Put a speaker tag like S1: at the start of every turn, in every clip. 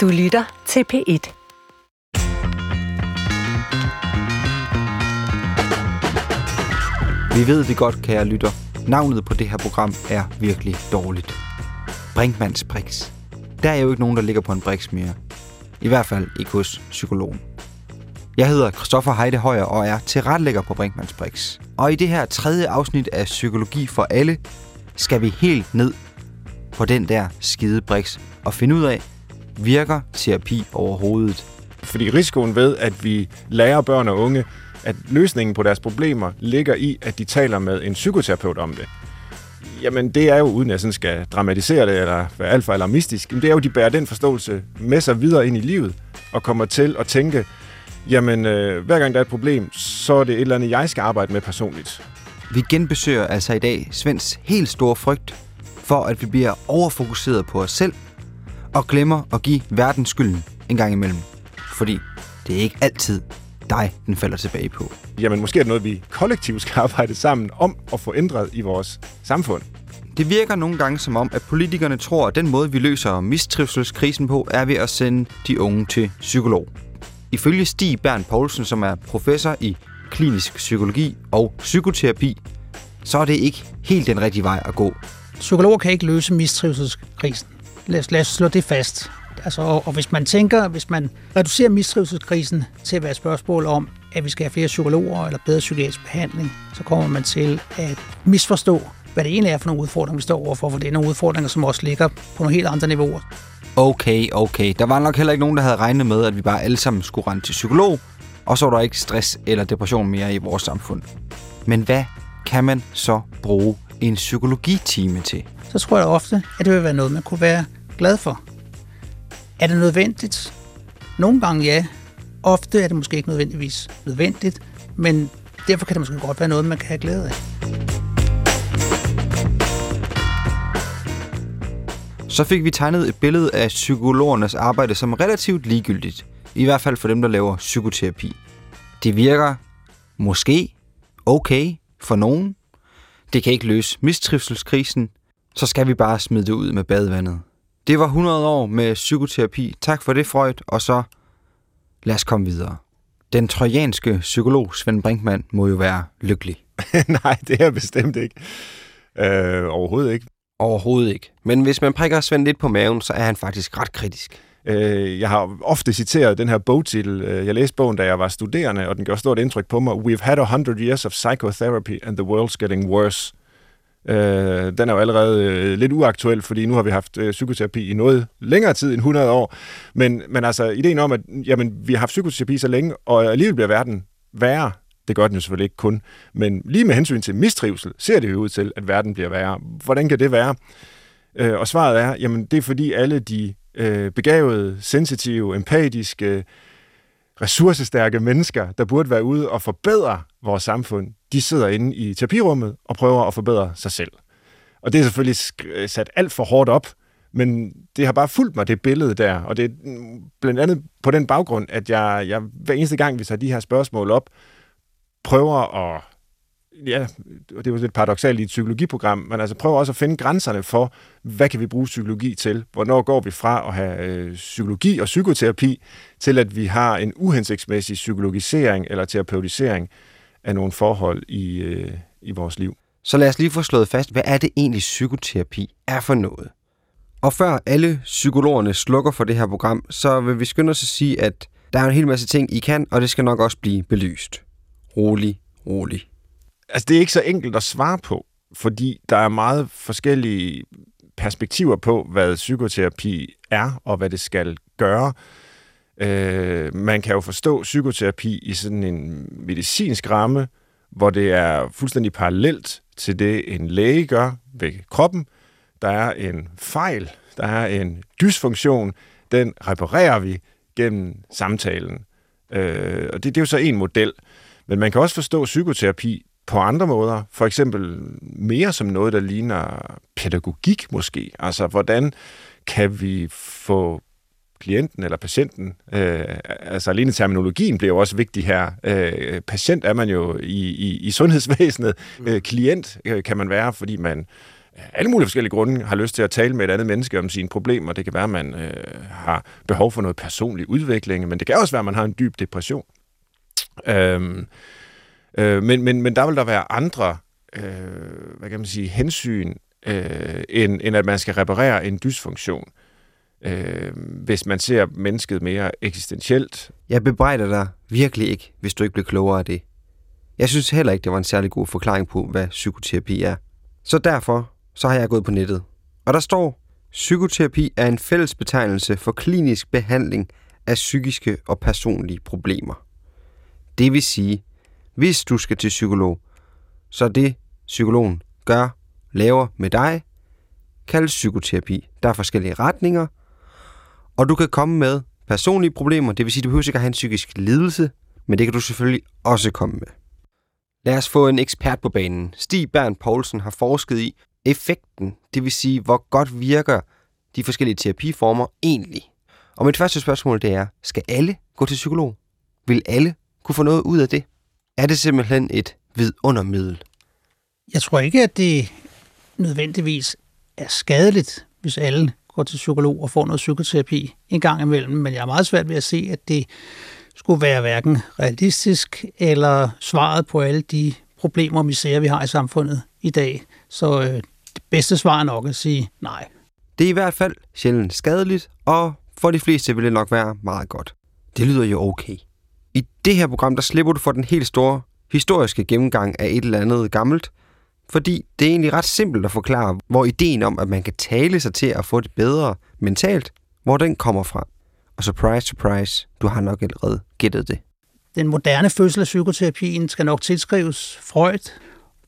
S1: Du lytter til P1.
S2: Vi ved det godt, kære lytter. Navnet på det her program er virkelig dårligt. Brinkmanns Brix. Der er jo ikke nogen, der ligger på en Brix mere. I hvert fald ikke hos psykologen. Jeg hedder Christoffer Heide Højer og er tilrettelægger på Brinkmanns Brix. Og i det her tredje afsnit af Psykologi for alle, skal vi helt ned på den der skide Brix og finde ud af, virker terapi overhovedet?
S3: Fordi risikoen ved, at vi lærer børn og unge, at løsningen på deres problemer ligger i, at de taler med en psykoterapeut om det. Jamen, det er jo, uden at jeg sådan skal dramatisere det, eller være alt for alarmistisk, det er jo, at de bærer den forståelse med sig videre ind i livet, og kommer til at tænke, jamen, øh, hver gang der er et problem, så er det et eller andet, jeg skal arbejde med personligt.
S2: Vi genbesøger altså i dag Svends helt store frygt for, at vi bliver overfokuseret på os selv, og glemmer at give verden skylden en gang imellem. Fordi det er ikke altid dig, den falder tilbage på.
S3: Jamen, måske er det noget, vi kollektivt skal arbejde sammen om at få ændret i vores samfund.
S2: Det virker nogle gange som om, at politikerne tror, at den måde, vi løser mistrivselskrisen på, er ved at sende de unge til psykolog. Ifølge Stig Bern Poulsen, som er professor i klinisk psykologi og psykoterapi, så er det ikke helt den rigtige vej at gå.
S4: Psykologer kan ikke løse mistrivselskrisen. Lad os, lad os slå det fast. Altså, og, og hvis man tænker, hvis man reducerer mistrivselskrisen til at være et spørgsmål om, at vi skal have flere psykologer eller bedre psykiatrisk behandling, så kommer man til at misforstå, hvad det egentlig er for nogle udfordringer, vi står overfor, for det er nogle udfordringer, som også ligger på nogle helt andre niveauer.
S2: Okay, okay. Der var nok heller ikke nogen, der havde regnet med, at vi bare alle sammen skulle rende til psykolog, og så var der ikke stress eller depression mere i vores samfund. Men hvad kan man så bruge en psykologitime til?
S4: Så tror jeg ofte, at det vil være noget, man kunne være glad for. Er det nødvendigt? Nogle gange ja. Ofte er det måske ikke nødvendigvis nødvendigt, men derfor kan det måske godt være noget, man kan have glæde af.
S2: Så fik vi tegnet et billede af psykologernes arbejde som relativt ligegyldigt. I hvert fald for dem, der laver psykoterapi. Det virker måske okay for nogen. Det kan ikke løse mistrivselskrisen. Så skal vi bare smide det ud med badevandet. Det var 100 år med psykoterapi. Tak for det, Freud. Og så lad os komme videre. Den trojanske psykolog Svend Brinkmann må jo være lykkelig.
S3: Nej, det er bestemt ikke. Øh, overhovedet ikke.
S2: Overhovedet ikke. Men hvis man prikker Svend lidt på maven, så er han faktisk ret kritisk.
S3: Øh, jeg har ofte citeret den her bogtitel. Øh, jeg læste bogen, da jeg var studerende, og den gjorde stort indtryk på mig. We've had a hundred years of psychotherapy, and the world's getting worse. Øh, den er jo allerede øh, lidt uaktuel, fordi nu har vi haft øh, psykoterapi i noget længere tid end 100 år. Men, men altså, ideen om, at jamen, vi har haft psykoterapi så længe, og alligevel bliver verden værre, det gør den jo selvfølgelig ikke kun. Men lige med hensyn til mistrivsel, ser det jo ud til, at verden bliver værre. Hvordan kan det være? Øh, og svaret er, jamen det er fordi alle de øh, begavede, sensitive, empatiske, ressourcestærke mennesker, der burde være ude og forbedre vores samfund, de sidder inde i terapirummet og prøver at forbedre sig selv. Og det er selvfølgelig øh, sat alt for hårdt op, men det har bare fulgt mig, det billede der. Og det er blandt andet på den baggrund, at jeg, jeg hver eneste gang, vi tager de her spørgsmål op, prøver at ja, det er jo lidt paradoxalt i et psykologiprogram, men altså prøver også at finde grænserne for, hvad kan vi bruge psykologi til? Hvornår går vi fra at have øh, psykologi og psykoterapi, til at vi har en uhensigtsmæssig psykologisering eller terapeutisering af nogle forhold i, øh, i vores liv.
S2: Så lad os lige få slået fast, hvad er det egentlig psykoterapi er for noget? Og før alle psykologerne slukker for det her program, så vil vi skynde os at sige, at der er en hel masse ting, I kan, og det skal nok også blive belyst. Rolig, rolig.
S3: Altså, det er ikke så enkelt at svare på, fordi der er meget forskellige perspektiver på, hvad psykoterapi er, og hvad det skal gøre. Øh, man kan jo forstå psykoterapi i sådan en medicinsk ramme, hvor det er fuldstændig parallelt til det, en læge gør ved kroppen. Der er en fejl, der er en dysfunktion, den reparerer vi gennem samtalen. Øh, og det, det er jo så en model. Men man kan også forstå psykoterapi på andre måder. For eksempel mere som noget, der ligner pædagogik måske. Altså, hvordan kan vi få klienten eller patienten, øh, altså alene terminologien bliver jo også vigtig her. Øh, patient er man jo i, i, i sundhedsvæsenet. Mm. Øh, klient øh, kan man være, fordi man alle mulige forskellige grunde har lyst til at tale med et andet menneske om sine problemer. Det kan være, at man øh, har behov for noget personlig udvikling, men det kan også være, at man har en dyb depression. Øhm, øh, men, men, men der vil der være andre øh, hvad kan man sige, hensyn, øh, end, end at man skal reparere en dysfunktion. Øh, øh, hvis man ser mennesket mere eksistentielt.
S2: Jeg bebrejder dig virkelig ikke, hvis du ikke bliver klogere af det. Jeg synes heller ikke, det var en særlig god forklaring på, hvad psykoterapi er. Så derfor så har jeg gået på nettet. Og der står, psykoterapi er en fælles betegnelse for klinisk behandling af psykiske og personlige problemer. Det vil sige, hvis du skal til psykolog, så det psykologen gør, laver med dig, kaldes psykoterapi. Der er forskellige retninger, og du kan komme med personlige problemer, det vil sige, du behøver ikke at have en psykisk lidelse, men det kan du selvfølgelig også komme med. Lad os få en ekspert på banen. Stig Bernd Poulsen har forsket i effekten, det vil sige, hvor godt virker de forskellige terapiformer egentlig. Og mit første spørgsmål det er, skal alle gå til psykolog? Vil alle kunne få noget ud af det? Er det simpelthen et vidundermiddel?
S4: Jeg tror ikke, at det nødvendigvis er skadeligt, hvis alle går til psykolog og får noget psykoterapi en gang imellem, men jeg er meget svært ved at se, at det skulle være hverken realistisk eller svaret på alle de problemer, vi ser, vi har i samfundet i dag. Så øh, det bedste svar er nok at sige nej.
S2: Det er i hvert fald sjældent skadeligt, og for de fleste vil det nok være meget godt. Det lyder jo okay. I det her program, der slipper du for den helt store historiske gennemgang af et eller andet gammelt, fordi det er egentlig ret simpelt at forklare, hvor ideen om, at man kan tale sig til at få det bedre mentalt, hvor den kommer fra. Og surprise, surprise, du har nok allerede gættet det.
S4: Den moderne fødsel af psykoterapien skal nok tilskrives Freud.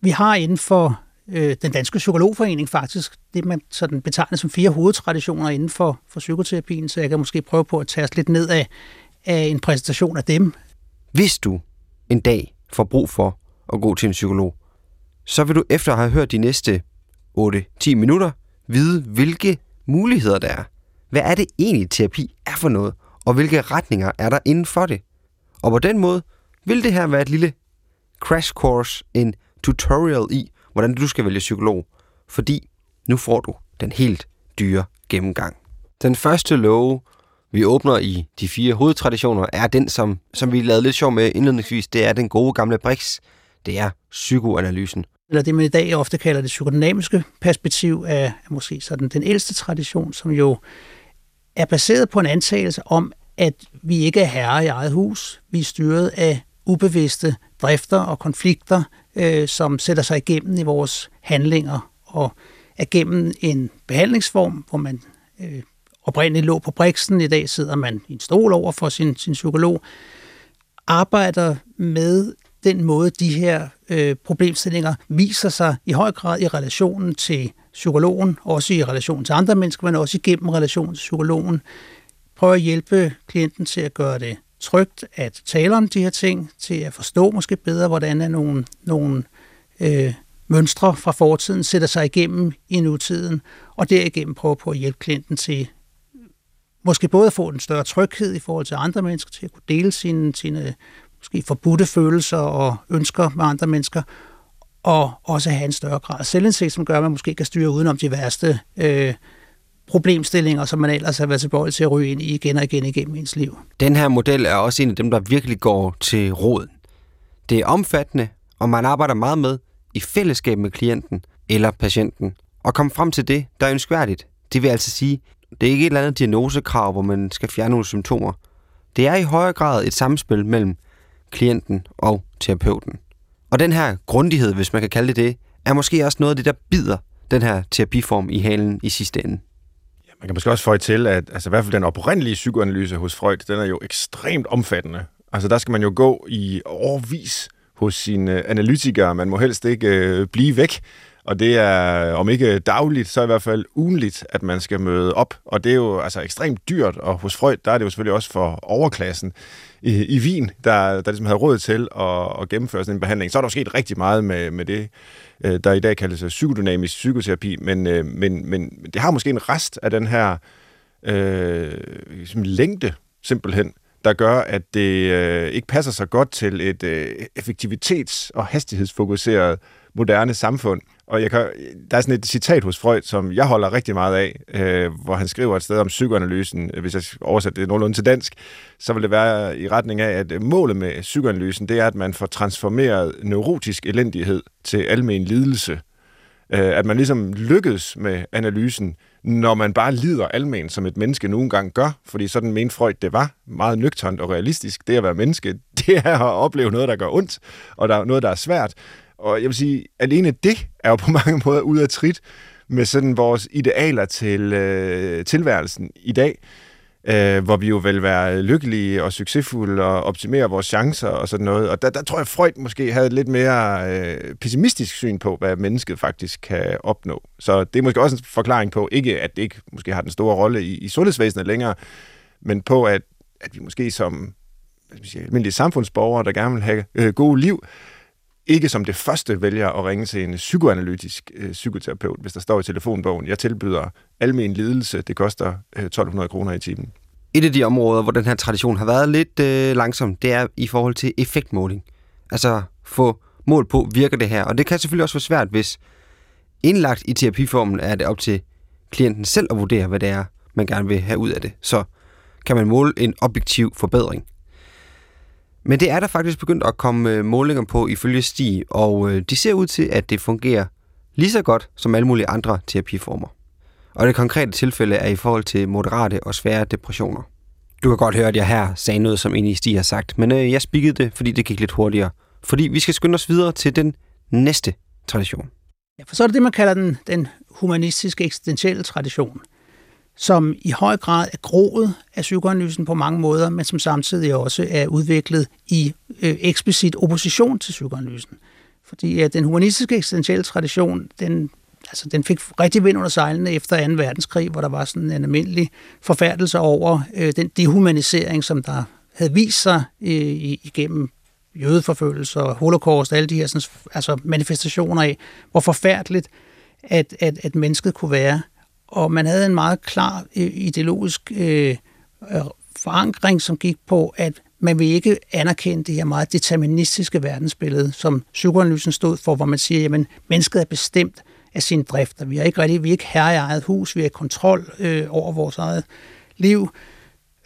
S4: Vi har inden for øh, den danske psykologforening faktisk det, man sådan betegner som fire hovedtraditioner inden for, for psykoterapien, så jeg kan måske prøve på at tage lidt ned af, af en præsentation af dem.
S2: Hvis du en dag får brug for at gå til en psykolog, så vil du efter at have hørt de næste 8-10 minutter vide, hvilke muligheder der er. Hvad er det egentlig, terapi er for noget, og hvilke retninger er der inden for det? Og på den måde vil det her være et lille crash course, en tutorial i, hvordan du skal vælge psykolog, fordi nu får du den helt dyre gennemgang. Den første love, vi åbner i de fire hovedtraditioner, er den, som, som vi lavede lidt sjov med indledningsvis. Det er den gode gamle Brix. Det er psykoanalysen.
S4: Eller det, man i dag ofte kalder det psykodynamiske perspektiv, er, er måske sådan den ældste tradition, som jo er baseret på en antagelse om, at vi ikke er herre i eget hus. Vi er styret af ubevidste drifter og konflikter, øh, som sætter sig igennem i vores handlinger og er gennem en behandlingsform, hvor man øh, oprindeligt lå på briksen, i dag sidder man i en stol over for sin, sin psykolog, arbejder med den måde, de her øh, problemstillinger viser sig i høj grad i relationen til psykologen, også i relation til andre mennesker, men også igennem relationen til psykologen. Prøver at hjælpe klienten til at gøre det trygt at tale om de her ting, til at forstå måske bedre, hvordan er nogle, nogle øh, mønstre fra fortiden sætter sig igennem i nutiden, og derigennem prøve på at hjælpe klienten til måske både at få en større tryghed i forhold til andre mennesker, til at kunne dele sine, sine måske forbudte følelser og ønsker med andre mennesker, og også have en større grad af selvindsigt, som gør, at man måske kan styre udenom de værste øh, problemstillinger, som man ellers har været tilbøjelig til at ryge ind i igen og igen igennem ens liv.
S2: Den her model er også en af dem, der virkelig går til roden. Det er omfattende, og man arbejder meget med i fællesskab med klienten eller patienten. Og komme frem til det, der er ønskværdigt. Det vil altså sige, det er ikke et eller andet diagnosekrav, hvor man skal fjerne nogle symptomer. Det er i højere grad et samspil mellem klienten og terapeuten. Og den her grundighed, hvis man kan kalde det det, er måske også noget af det, der bider den her terapiform i halen i sidste ende.
S3: Ja, man kan måske også føje til, at altså, i hvert fald den oprindelige psykoanalyse hos Freud, den er jo ekstremt omfattende. Altså der skal man jo gå i årvis hos sine analytikere. Man må helst ikke øh, blive væk. Og det er, om ikke dagligt, så i hvert fald ugenligt, at man skal møde op. Og det er jo altså ekstremt dyrt, og hos Freud, der er det jo selvfølgelig også for overklassen i, i Wien, der, der ligesom havde råd til at, at gennemføre sådan en behandling. Så er der sket rigtig meget med, med det, øh, der i dag kaldes øh, psykodynamisk psykoterapi, men, øh, men, men det har måske en rest af den her øh, ligesom længde, simpelthen, der gør, at det øh, ikke passer så godt til et øh, effektivitets- og hastighedsfokuseret moderne samfund. Og jeg kan, der er sådan et citat hos Freud, som jeg holder rigtig meget af, øh, hvor han skriver et sted om psykoanalysen. Øh, hvis jeg oversætter det nogenlunde til dansk, så vil det være i retning af, at øh, målet med psykoanalysen, det er, at man får transformeret neurotisk elendighed til almen lidelse. Øh, at man ligesom lykkes med analysen, når man bare lider almen, som et menneske nogle gange gør, fordi sådan mente Freud, det var meget nøgternt og realistisk. Det at være menneske, det er at opleve noget, der gør ondt, og der er noget, der er svært. Og jeg vil sige, alene det er jo på mange måder ud af trit med sådan vores idealer til øh, tilværelsen i dag, øh, hvor vi jo vil være lykkelige og succesfulde og optimere vores chancer og sådan noget. Og der, der tror jeg, Freud måske havde et lidt mere øh, pessimistisk syn på, hvad mennesket faktisk kan opnå. Så det er måske også en forklaring på, ikke at det ikke måske har den store rolle i, i sundhedsvæsenet længere, men på, at, at vi måske som sige, almindelige samfundsborgere, der gerne vil have øh, gode liv, ikke som det første vælger at ringe til en psykoanalytisk øh, psykoterapeut, hvis der står i telefonbogen, jeg tilbyder almen lidelse, det koster øh, 1200 kroner i timen.
S2: Et af de områder, hvor den her tradition har været lidt øh, langsom, det er i forhold til effektmåling. Altså få mål på, virker det her? Og det kan selvfølgelig også være svært, hvis indlagt i terapiformen er det op til klienten selv at vurdere, hvad det er, man gerne vil have ud af det. Så kan man måle en objektiv forbedring. Men det er der faktisk begyndt at komme øh, målinger på ifølge Sti, og øh, de ser ud til, at det fungerer lige så godt som alle mulige andre terapiformer. Og det konkrete tilfælde er i forhold til moderate og svære depressioner. Du kan godt høre, at jeg her sagde noget, som egentlig Stig har sagt, men øh, jeg spikkede det, fordi det gik lidt hurtigere. Fordi vi skal skynde os videre til den næste tradition.
S4: Ja, for så er det det, man kalder den, den humanistiske eksistentielle tradition som i høj grad er groet af psykoanalysen på mange måder, men som samtidig også er udviklet i øh, eksplicit opposition til psykoanalysen. Fordi at den humanistiske eksistentielle tradition, den, altså, den fik rigtig vind under sejlene efter 2. verdenskrig, hvor der var sådan en almindelig forfærdelse over øh, den dehumanisering, som der havde vist sig øh, igennem jødeforfølgelser, holocaust, alle de her sådan, altså manifestationer af, hvor forfærdeligt at, at, at mennesket kunne være og man havde en meget klar øh, ideologisk øh, øh, forankring, som gik på, at man vil ikke anerkende det her meget deterministiske verdensbillede, som psykoanalysen stod for, hvor man siger, at mennesket er bestemt af sin drifter. Vi er ikke rigtig, vi er ikke herre i eget hus, vi har kontrol øh, over vores eget liv.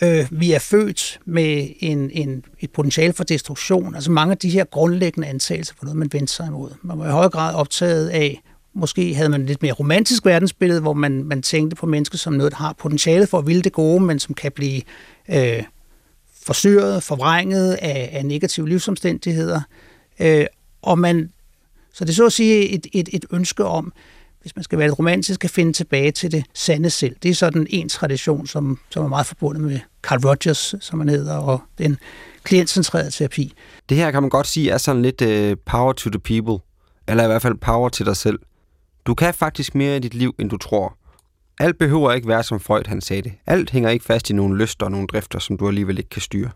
S4: Øh, vi er født med en, en, et potentiale for destruktion. Altså mange af de her grundlæggende antagelser for noget, man vendte sig imod. Man var i høj grad optaget af Måske havde man et lidt mere romantisk verdensbillede, hvor man, man tænkte på mennesker som noget, der har potentiale for at ville det gode, men som kan blive øh, forstyrret, forvrænget af, af negative livsomstændigheder. Øh, og man, så det er så at sige et, et, et ønske om, hvis man skal være lidt romantisk, at finde tilbage til det sande selv. Det er sådan en tradition, som, som er meget forbundet med Carl Rogers, som han hedder, og den klientcentrerede terapi.
S2: Det her kan man godt sige er sådan lidt uh, power to the people, eller i hvert fald power til dig selv. Du kan faktisk mere i dit liv, end du tror. Alt behøver ikke være, som Freud han sagde det. Alt hænger ikke fast i nogle lyster og nogle drifter, som du alligevel ikke kan styre.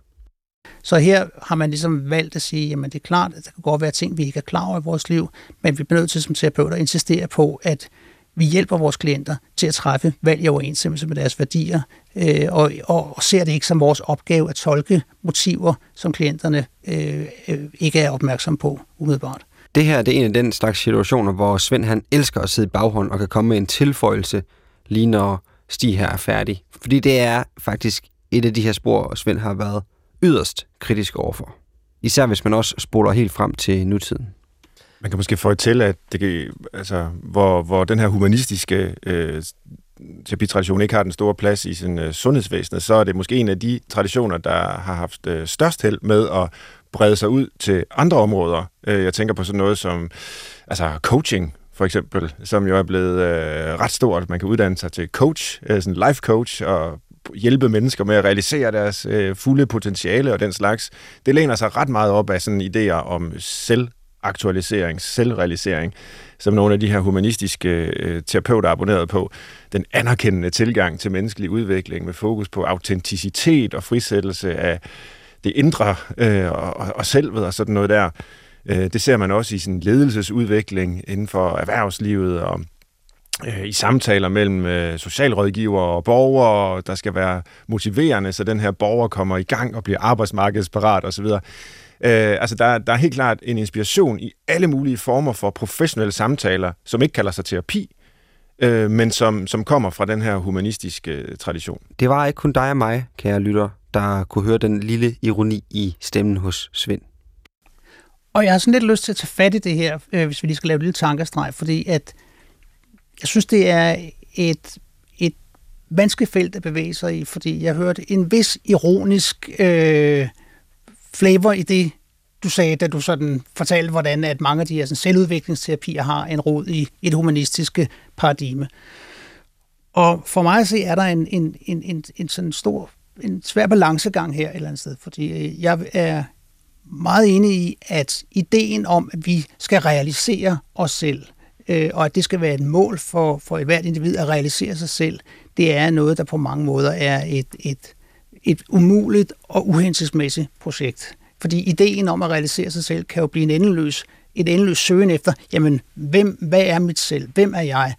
S4: Så her har man ligesom valgt at sige, jamen det er klart, at der kan godt være ting, vi ikke er klar over i vores liv, men vi bliver nødt til som terapeuter at insistere på, at vi hjælper vores klienter til at træffe valg i overensstemmelse med deres værdier, øh, og, og, og ser det ikke som vores opgave at tolke motiver, som klienterne øh, øh ikke er opmærksomme på umiddelbart.
S2: Det her det er en af den slags situationer, hvor Svend han elsker at sidde i baghånd og kan komme med en tilføjelse, lige når Stig her er færdig. Fordi det er faktisk et af de her spor, Svend har været yderst kritisk overfor. Især hvis man også spoler helt frem til nutiden.
S3: Man kan måske få til, at det, altså, hvor, hvor den her humanistiske øh, terapitradition ikke har den store plads i sin øh, sundhedsvæsen, så er det måske en af de traditioner, der har haft øh, størst held med at brede sig ud til andre områder. Øh, jeg tænker på sådan noget som altså coaching, for eksempel, som jo er blevet øh, ret stort. Man kan uddanne sig til coach, øh, sådan life coach, og hjælpe mennesker med at realisere deres øh, fulde potentiale og den slags. Det læner sig ret meget op af sådan idéer om selvaktualisering, selvrealisering, som nogle af de her humanistiske øh, terapeuter er abonneret på. Den anerkendende tilgang til menneskelig udvikling med fokus på autenticitet og frisættelse af det indre øh, og, og selvet og sådan noget der. Øh, det ser man også i sin ledelsesudvikling inden for erhvervslivet og øh, i samtaler mellem øh, socialrådgiver og borgere, der skal være motiverende, så den her borger kommer i gang og bliver arbejdsmarkedsparat osv. Øh, altså, der, der er helt klart en inspiration i alle mulige former for professionelle samtaler, som ikke kalder sig terapi, øh, men som, som kommer fra den her humanistiske øh, tradition.
S2: Det var ikke kun dig og mig, kære lytter, der kunne høre den lille ironi i stemmen hos Svend.
S4: Og jeg har sådan lidt lyst til at tage fat i det her, øh, hvis vi lige skal lave et lille tankestreg, fordi at jeg synes, det er et, et vanskeligt felt at bevæge sig i, fordi jeg hørte en vis ironisk øh, flavor i det, du sagde, da du sådan fortalte, hvordan at mange af de her sådan, selvudviklingsterapier har en rod i, et humanistiske paradigme. Og for mig at se, er der en, en, en, en, en sådan stor, en svær balancegang her et eller andet sted, fordi øh, jeg er meget enig i, at ideen om, at vi skal realisere os selv, øh, og at det skal være et mål for, for et hvert individ at realisere sig selv, det er noget, der på mange måder er et, et, et umuligt og uhensigtsmæssigt projekt. Fordi ideen om at realisere sig selv kan jo blive en endeløs, et endeløs søgen efter, jamen, hvem, hvad er mit selv? Hvem er jeg?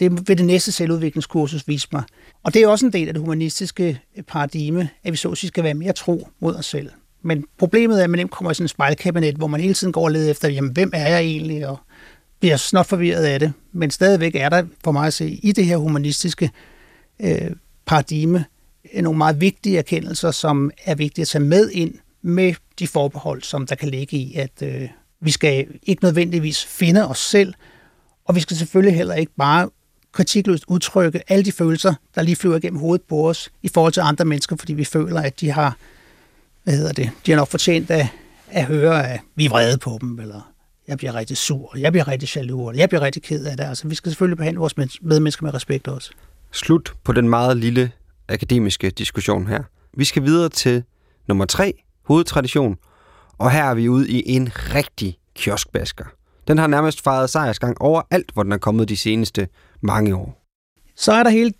S4: Det vil det næste selvudviklingskursus vise mig. Og det er også en del af det humanistiske øh, paradigme, at vi så at sige skal være mere tro mod os selv. Men problemet er, at man nemt kommer i sådan en spejlkabinet, hvor man hele tiden går og leder efter, jamen, hvem er jeg egentlig, og bliver snot forvirret af det. Men stadigvæk er der, for mig at se, i det her humanistiske øh, paradigme, øh, nogle meget vigtige erkendelser, som er vigtige at tage med ind med de forbehold, som der kan ligge i, at øh, vi skal ikke nødvendigvis finde os selv, og vi skal selvfølgelig heller ikke bare kritikløst udtrykke alle de følelser, der lige flyver igennem hovedet på os i forhold til andre mennesker, fordi vi føler, at de har, hvad hedder det, de har nok fortjent at, at høre, at vi er vrede på dem, eller jeg bliver rigtig sur, jeg bliver rigtig jaloux, eller jeg bliver rigtig ked af det. Altså, vi skal selvfølgelig behandle vores medmennesker med respekt også.
S2: Slut på den meget lille akademiske diskussion her. Vi skal videre til nummer tre, hovedtradition, og her er vi ude i en rigtig kioskbasker. Den har nærmest fejret sejrsgang overalt, hvor den er kommet de seneste mange år.
S4: Så er der hele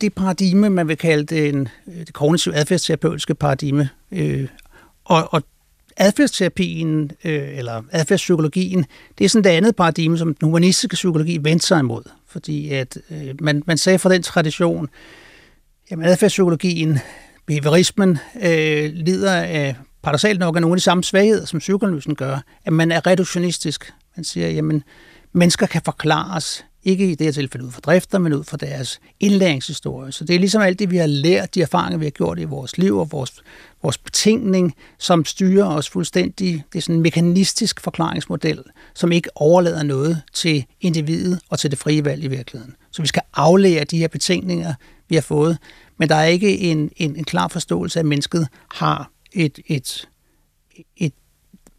S4: det paradigme, man vil kalde den, en, det kognitive adfærdsterapeutiske paradigme. Øh, og, og adfærdsterapien, øh, eller adfærdspsykologien, det er sådan det andet paradigme, som den humanistiske psykologi vendte sig imod. Fordi at øh, man, man sagde fra den tradition, jamen adfærdspsykologien, behaviorismen, øh, lider af paradoxalt nok af nogle af de samme svagheder, som psykoanalysen gør, at man er reduktionistisk. Man siger, jamen, mennesker kan forklares ikke i det her tilfælde ud fra drifter, men ud fra deres indlæringshistorie. Så det er ligesom alt det, vi har lært, de erfaringer, vi har gjort i vores liv og vores, vores betingning, som styrer os fuldstændig. Det er sådan en mekanistisk forklaringsmodel, som ikke overlader noget til individet og til det frie valg i virkeligheden. Så vi skal aflære de her betingninger, vi har fået, men der er ikke en, en, en klar forståelse af, at mennesket har et, et, et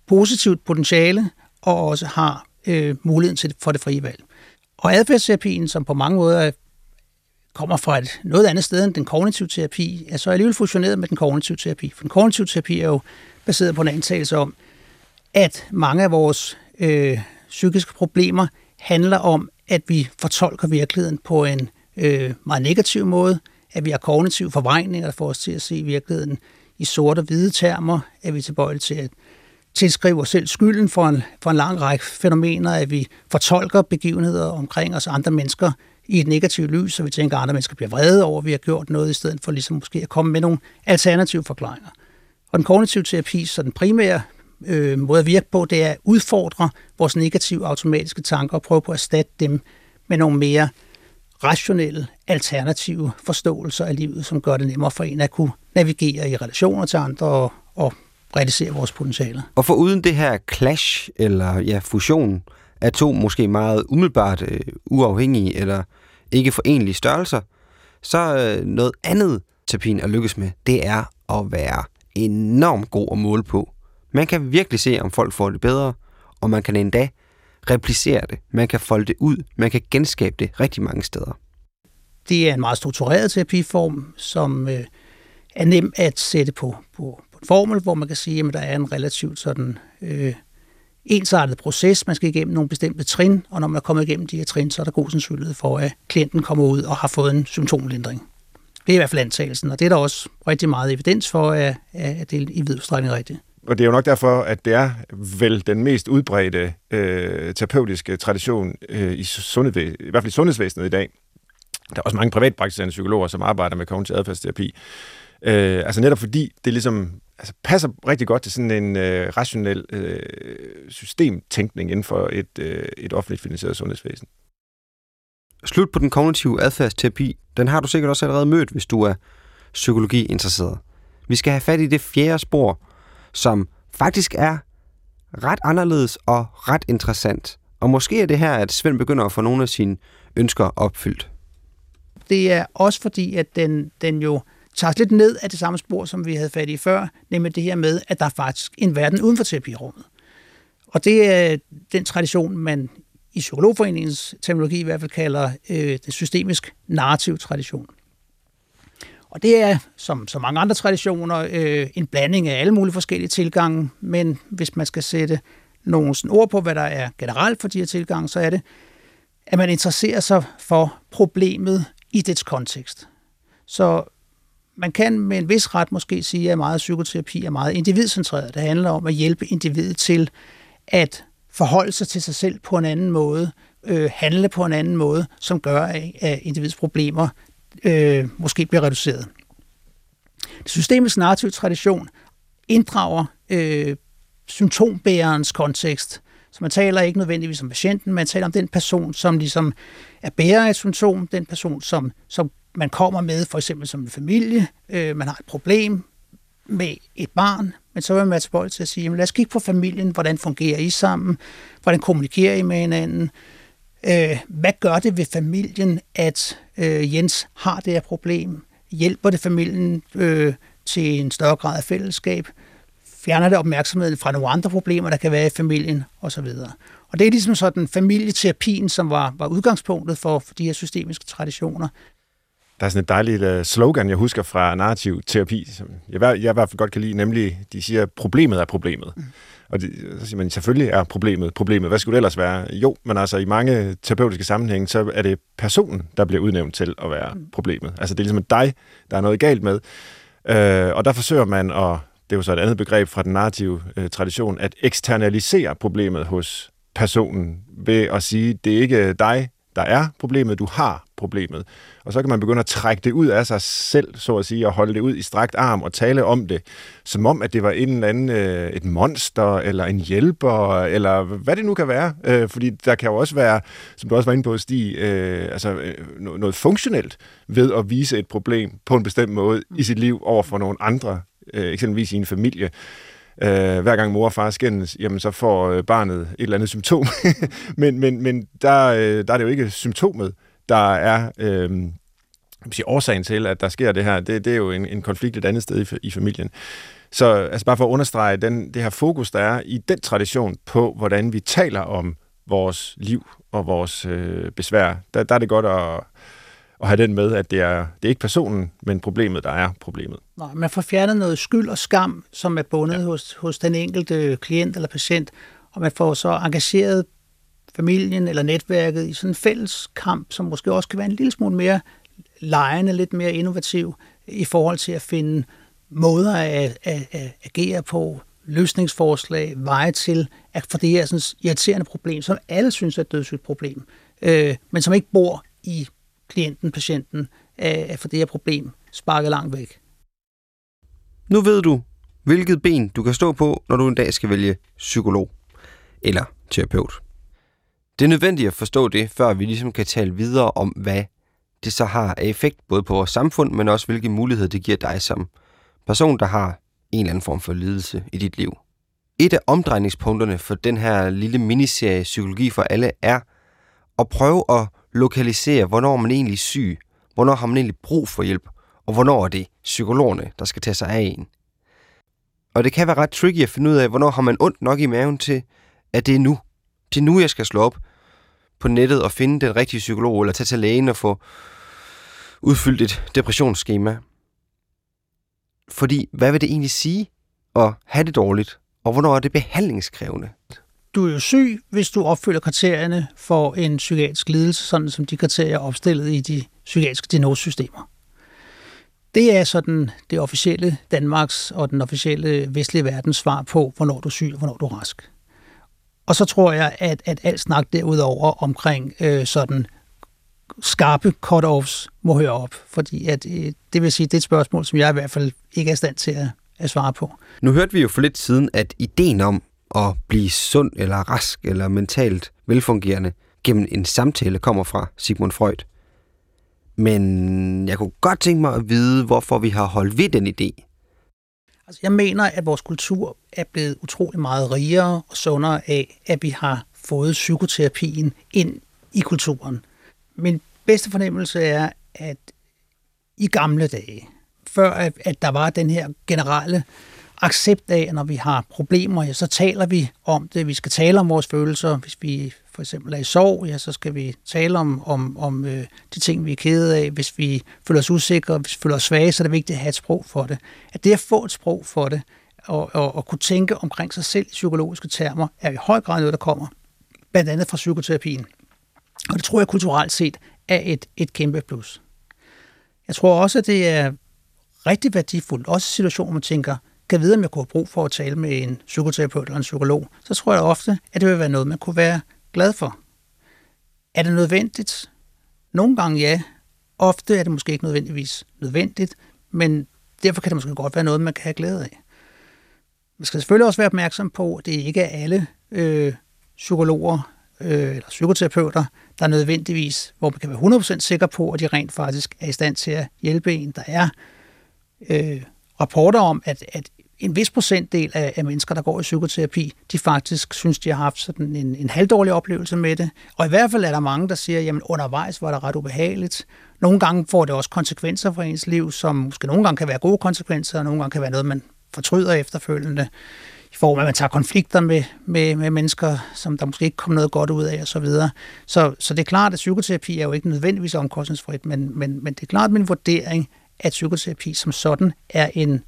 S4: positivt potentiale og også har øh, muligheden til, for det frie valg. Og adfærdsterapien, som på mange måder kommer fra et noget andet sted end den kognitive terapi, er så alligevel fusioneret med den kognitive terapi. For den kognitive terapi er jo baseret på en antagelse om, at mange af vores øh, psykiske problemer handler om, at vi fortolker virkeligheden på en øh, meget negativ måde, at vi har kognitive forvrængninger, der får os til at se virkeligheden i sorte og hvide termer, at vi er tilbøjelige til at tilskriver selv skylden for en, for en lang række fænomener, at vi fortolker begivenheder omkring os andre mennesker i et negativt lys, så vi tænker, at andre mennesker bliver vrede over, at vi har gjort noget, i stedet for ligesom måske at komme med nogle alternative forklaringer. Og den kognitive terapi, så den primære øh, måde at virke på, det er at udfordre vores negative automatiske tanker og prøve på at erstatte dem med nogle mere rationelle, alternative forståelser af livet, som gør det nemmere for en at kunne navigere i relationer til andre og, og realisere vores potentialer.
S2: Og for uden det her clash eller ja, fusion af to måske meget umiddelbart øh, uafhængige eller ikke forenlige størrelser, så øh, noget andet terapien at lykkes med, det er at være enormt god at måle på. Man kan virkelig se, om folk får det bedre, og man kan endda replicere det. Man kan folde det ud. Man kan genskabe det rigtig mange steder.
S4: Det er en meget struktureret terapiform, som øh, er nem at sætte på, på, formel, hvor man kan sige, at der er en relativt sådan øh, ensartet proces. Man skal igennem nogle bestemte trin, og når man er kommet igennem de her trin, så er der god sandsynlighed for, at klienten kommer ud og har fået en symptomlindring. Det er i hvert fald antagelsen, og det er der også rigtig meget evidens for, at, at det er i vid udstrækning rigtigt.
S3: Og det er jo nok derfor, at det er vel den mest udbredte øh, terapeutiske tradition øh, i, sundhedsvæ- i hvert fald i sundhedsvæsenet i dag. Der er også mange privatpraktiserende psykologer, som arbejder med kognitiv adfærdsterapi. Øh, altså netop fordi det ligesom altså, passer rigtig godt til sådan en øh, rationel øh, systemtænkning inden for et, øh, et offentligt finansieret sundhedsvæsen.
S2: Slut på den kognitive adfærdsterapi, den har du sikkert også allerede mødt, hvis du er psykologi interesseret. Vi skal have fat i det fjerde spor, som faktisk er ret anderledes og ret interessant. Og måske er det her, at Svend begynder at få nogle af sine ønsker opfyldt.
S4: Det er også fordi, at den, den jo tager os lidt ned af det samme spor, som vi havde fat i før, nemlig det her med, at der er faktisk en verden uden for terapirummet. Og det er øh, den tradition, man i Psykologforeningens terminologi i hvert fald kalder øh, den systemisk narrativ tradition. Og det er, som så mange andre traditioner, øh, en blanding af alle mulige forskellige tilgange, men hvis man skal sætte nogle sådan ord på, hvad der er generelt for de her tilgange, så er det, at man interesserer sig for problemet i dets kontekst. Så man kan med en vis ret måske sige, at meget psykoterapi er meget individcentreret. Det handler om at hjælpe individet til at forholde sig til sig selv på en anden måde, øh, handle på en anden måde, som gør, at individets problemer øh, måske bliver reduceret. Det narrativ tradition inddrager øh, symptombærerens kontekst. Så man taler ikke nødvendigvis om patienten, man taler om den person, som ligesom er bærer af et symptom, den person, som, som man kommer med, for eksempel som en familie, øh, man har et problem med et barn, men så vil man være tilbøjelig til at sige, jamen, lad os kigge på familien, hvordan fungerer I sammen, hvordan kommunikerer I med hinanden, øh, hvad gør det ved familien, at øh, Jens har det her problem, hjælper det familien øh, til en større grad af fællesskab, fjerner det opmærksomheden fra nogle andre problemer, der kan være i familien? Osv. Og det er ligesom sådan familieterapien, som var, var udgangspunktet for, for de her systemiske traditioner.
S3: Der er sådan et dejligt uh, slogan, jeg husker fra narrativ terapi, som jeg, jeg i hvert fald godt kan lide, nemlig, de siger, problemet er problemet. Mm. Og det, så siger man, selvfølgelig er problemet problemet. Hvad skulle det ellers være? Jo, men altså i mange terapeutiske sammenhænge, så er det personen, der bliver udnævnt til at være mm. problemet. Altså det er ligesom dig, der er noget galt med. Uh, og der forsøger man at, det er jo så et andet begreb fra den narrative uh, tradition, at eksternalisere problemet hos personen ved at sige, det er ikke dig, der er problemet, du har problemet. Og så kan man begynde at trække det ud af sig selv, så at sige, og holde det ud i strakt arm og tale om det, som om, at det var en eller anden, øh, et monster, eller en hjælper, eller hvad det nu kan være. Øh, fordi der kan jo også være, som du også var inde på, Stig, øh, altså øh, noget funktionelt ved at vise et problem på en bestemt måde i sit liv over for nogle andre, øh, eksempelvis i en familie. Øh, hver gang mor og far skændes, jamen så får øh, barnet et eller andet symptom. men men, men der, øh, der er det jo ikke symptomet, der er øh, sige, årsagen til, at der sker det her. Det, det er jo en, en konflikt et andet sted i, i familien. Så altså bare for at understrege den, det her fokus, der er i den tradition på, hvordan vi taler om vores liv og vores øh, besvær, der, der er det godt at, at have den med, at det er, det er ikke personen, men problemet, der er problemet.
S4: Nej, man får fjernet noget skyld og skam, som er bundet ja. hos, hos den enkelte klient eller patient, og man får så engageret familien eller netværket i sådan en fælles kamp, som måske også kan være en lille smule mere lejende, lidt mere innovativ i forhold til at finde måder at, at, at agere på, løsningsforslag, veje til at få det her sådan irriterende problem, som alle synes er et dødssygt problem, øh, men som ikke bor i klienten, patienten, at få det her problem sparket langt væk.
S2: Nu ved du, hvilket ben du kan stå på, når du en dag skal vælge psykolog eller terapeut. Det er nødvendigt at forstå det, før vi ligesom kan tale videre om, hvad det så har af effekt, både på vores samfund, men også hvilke muligheder det giver dig som person, der har en eller anden form for lidelse i dit liv. Et af omdrejningspunkterne for den her lille miniserie Psykologi for alle er at prøve at lokalisere, hvornår man egentlig er syg, hvornår har man egentlig brug for hjælp, og hvornår er det psykologerne, der skal tage sig af en. Og det kan være ret tricky at finde ud af, hvornår har man ondt nok i maven til, at det er nu. Det er nu, jeg skal slå op på nettet og finde den rigtige psykolog, eller tage til lægen og få udfyldt et depressionsskema. Fordi, hvad vil det egentlig sige at have det dårligt, og hvornår er det behandlingskrævende?
S4: Du er jo syg, hvis du opfylder kriterierne for en psykiatrisk lidelse, sådan som de kriterier er opstillet i de psykiatriske diagnosesystemer. Det er sådan det officielle Danmarks og den officielle vestlige verdens svar på, hvornår du er syg og hvornår du er rask. Og så tror jeg, at, at alt snak derudover omkring øh, sådan skarpe cut-offs må høre op, fordi at, øh, det vil sige, det er et spørgsmål, som jeg i hvert fald ikke er i stand til at, at svare på.
S2: Nu hørte vi jo for lidt siden, at ideen om at blive sund eller rask eller mentalt velfungerende gennem en samtale kommer fra Sigmund Freud. Men jeg kunne godt tænke mig at vide, hvorfor vi har holdt ved den idé.
S4: Altså, jeg mener, at vores kultur er blevet utrolig meget rigere og sundere af, at vi har fået psykoterapien ind i kulturen. Min bedste fornemmelse er, at i gamle dage, før at, at der var den her generelle accept af, at når vi har problemer, ja, så taler vi om det. Vi skal tale om vores følelser. Hvis vi for eksempel er i sorg, ja, så skal vi tale om, om, om øh, de ting, vi er kede af. Hvis vi føler os usikre, hvis vi føler os svage, så er det vigtigt at have et sprog for det. At det at få et sprog for det, og, og, og kunne tænke omkring sig selv i psykologiske termer, er i høj grad noget, der kommer blandt andet fra psykoterapien. Og det tror jeg kulturelt set er et, et kæmpe plus. Jeg tror også, at det er rigtig værdifuldt, også i situationer, hvor man tænker, kan vide, om jeg kunne have brug for at tale med en psykoterapeut eller en psykolog, så tror jeg ofte, at det vil være noget, man kunne være glad for. Er det nødvendigt? Nogle gange ja. Ofte er det måske ikke nødvendigvis nødvendigt, men derfor kan det måske godt være noget, man kan have glæde af. Man skal selvfølgelig også være opmærksom på, at det ikke er alle øh, psykologer øh, eller psykoterapeuter, der er nødvendigvis, hvor man kan være 100% sikker på, at de rent faktisk er i stand til at hjælpe en. Der er øh, rapporter om, at, at en vis procentdel af, af mennesker, der går i psykoterapi, de faktisk synes, de har haft sådan en, en halvdårlig oplevelse med det. Og i hvert fald er der mange, der siger, jamen undervejs var det ret ubehageligt. Nogle gange får det også konsekvenser for ens liv, som måske nogle gange kan være gode konsekvenser, og nogle gange kan være noget, man fortryder efterfølgende i form af, at man tager konflikter med, med, med mennesker, som der måske ikke kommer noget godt ud af osv. Så, videre. så, så det er klart, at psykoterapi er jo ikke nødvendigvis omkostningsfrit, men, men, men det er klart min vurdering, at psykoterapi som sådan er en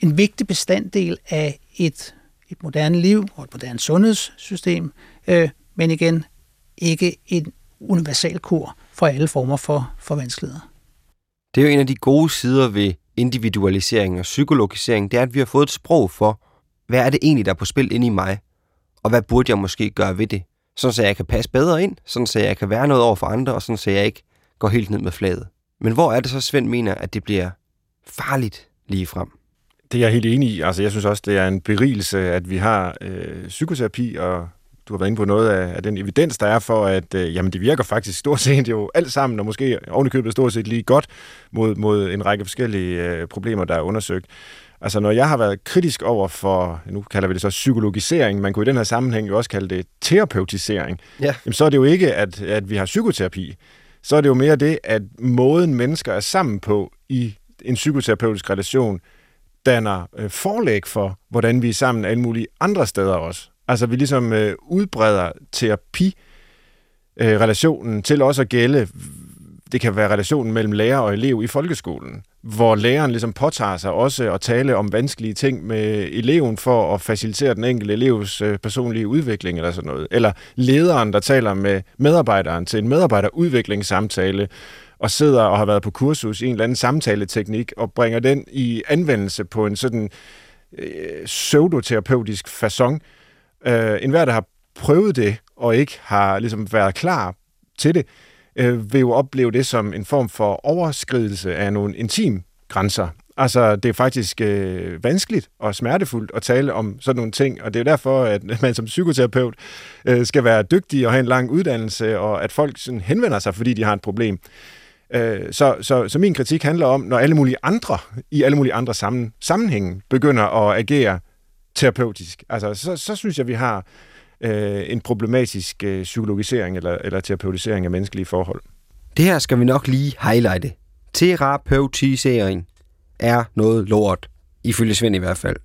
S4: en vigtig bestanddel af et, et moderne liv og et moderne sundhedssystem, øh, men igen ikke en universal kur for alle former for, for vanskeligheder.
S2: Det er jo en af de gode sider ved individualisering og psykologisering, det er, at vi har fået et sprog for, hvad er det egentlig, der er på spil inde i mig, og hvad burde jeg måske gøre ved det, sådan så jeg kan passe bedre ind, sådan så jeg kan være noget over for andre, og sådan så jeg ikke går helt ned med flaget. Men hvor er det så, Svend mener, at det bliver farligt lige frem?
S3: Det er jeg helt enig i. Altså, jeg synes også, det er en berigelse, at vi har øh, psykoterapi, og du har været inde på noget af, af den evidens, der er for, at øh, jamen, det virker faktisk stort set jo alt sammen, og måske ovenikøbet stort set lige godt mod, mod en række forskellige øh, problemer, der er undersøgt. Altså, når jeg har været kritisk over for, nu kalder vi det så psykologisering, man kunne i den her sammenhæng jo også kalde det terapeutisering, ja. jamen, så er det jo ikke, at, at vi har psykoterapi. Så er det jo mere det, at måden mennesker er sammen på i en psykoterapeutisk relation, danner øh, forlæg for, hvordan vi er sammen alle mulige andre steder også. Altså vi ligesom øh, udbreder terapi øh, relationen til også at gælde, det kan være relationen mellem lærer og elev i folkeskolen, hvor læreren ligesom påtager sig også at tale om vanskelige ting med eleven for at facilitere den enkelte elevs øh, personlige udvikling eller sådan noget. Eller lederen, der taler med medarbejderen til en medarbejderudviklingssamtale, og sidder og har været på kursus i en eller anden samtaleteknik og bringer den i anvendelse på en sådan øh, pseudoterapeutisk façon. Øh, en hver, der har prøvet det og ikke har ligesom været klar til det, øh, vil jo opleve det som en form for overskridelse af nogle intim grænser. Altså, det er faktisk øh, vanskeligt og smertefuldt at tale om sådan nogle ting, og det er jo derfor, at man som psykoterapeut øh, skal være dygtig og have en lang uddannelse, og at folk sådan henvender sig, fordi de har et problem. Øh, så, så, så min kritik handler om, når alle mulige andre, i alle mulige andre sammen, sammenhænge, begynder at agere terapeutisk. Altså, så, så synes jeg, vi har øh, en problematisk øh, psykologisering eller, eller terapeutisering af menneskelige forhold.
S2: Det her skal vi nok lige highlighte. Terapeutisering er noget lort, ifølge Svend i hvert fald.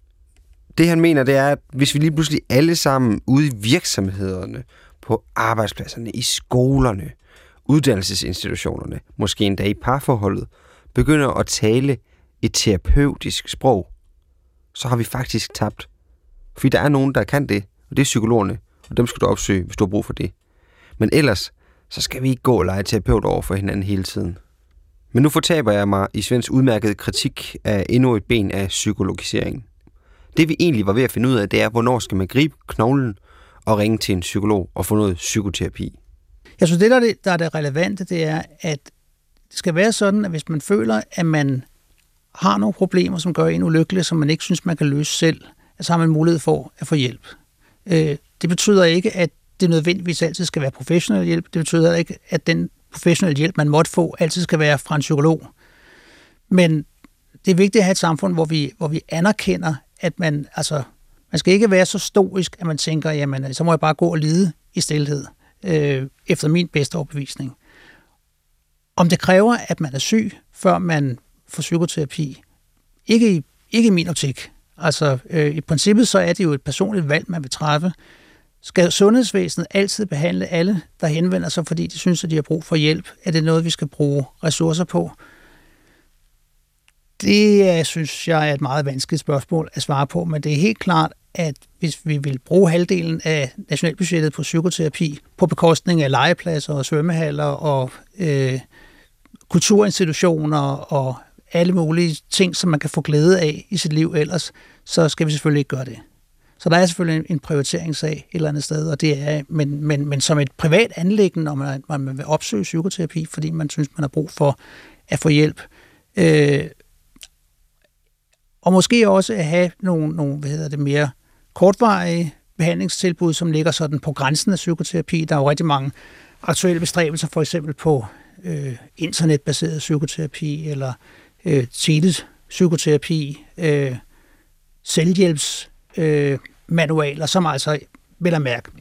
S2: Det han mener, det er, at hvis vi lige pludselig alle sammen ude i virksomhederne, på arbejdspladserne, i skolerne, uddannelsesinstitutionerne, måske endda i parforholdet, begynder at tale et terapeutisk sprog, så har vi faktisk tabt. Fordi der er nogen, der kan det, og det er psykologerne, og dem skal du opsøge, hvis du har brug for det. Men ellers, så skal vi ikke gå og lege terapeut over for hinanden hele tiden. Men nu fortaber jeg mig i Svends udmærkede kritik af endnu et ben af psykologisering. Det vi egentlig var ved at finde ud af, det er, hvornår skal man gribe knoglen og ringe til en psykolog og få noget psykoterapi.
S4: Jeg synes, det der, er det, der er det relevante, det er, at det skal være sådan, at hvis man føler, at man har nogle problemer, som gør en ulykkelig, som man ikke synes, man kan løse selv, så har man mulighed for at få hjælp. Øh, det betyder ikke, at det nødvendigvis altid skal være professionel hjælp. Det betyder ikke, at den professionelle hjælp, man måtte få, altid skal være fra en psykolog. Men det er vigtigt at have et samfund, hvor vi, hvor vi anerkender, at man, altså, man skal ikke være så stoisk, at man tænker, jamen, så må jeg bare gå og lide i stillhed, øh, efter min bedste overbevisning. Om det kræver, at man er syg, før man får psykoterapi, ikke i, ikke i min optik. Altså, øh, i princippet så er det jo et personligt valg, man vil træffe. Skal sundhedsvæsenet altid behandle alle, der henvender sig, fordi de synes, at de har brug for hjælp? Er det noget, vi skal bruge ressourcer på? Det synes jeg er et meget vanskeligt spørgsmål at svare på, men det er helt klart, at hvis vi vil bruge halvdelen af nationalbudgettet på psykoterapi på bekostning af legepladser og svømmehaller og øh, kulturinstitutioner og alle mulige ting, som man kan få glæde af i sit liv ellers, så skal vi selvfølgelig ikke gøre det. Så der er selvfølgelig en prioriteringssag et eller andet sted, og det er, men, men, men som et privat anlæggende, når man, man vil opsøge psykoterapi, fordi man synes, man har brug for at få hjælp, øh, og måske også at have nogle, nogle hvad hedder det, mere kortvarige behandlingstilbud, som ligger sådan på grænsen af psykoterapi. Der er jo rigtig mange aktuelle bestræbelser, for eksempel på øh, internetbaseret psykoterapi, eller øh, telepsykoterapi, øh, selvhjælps øh, manualer, som altså, vil at mærke,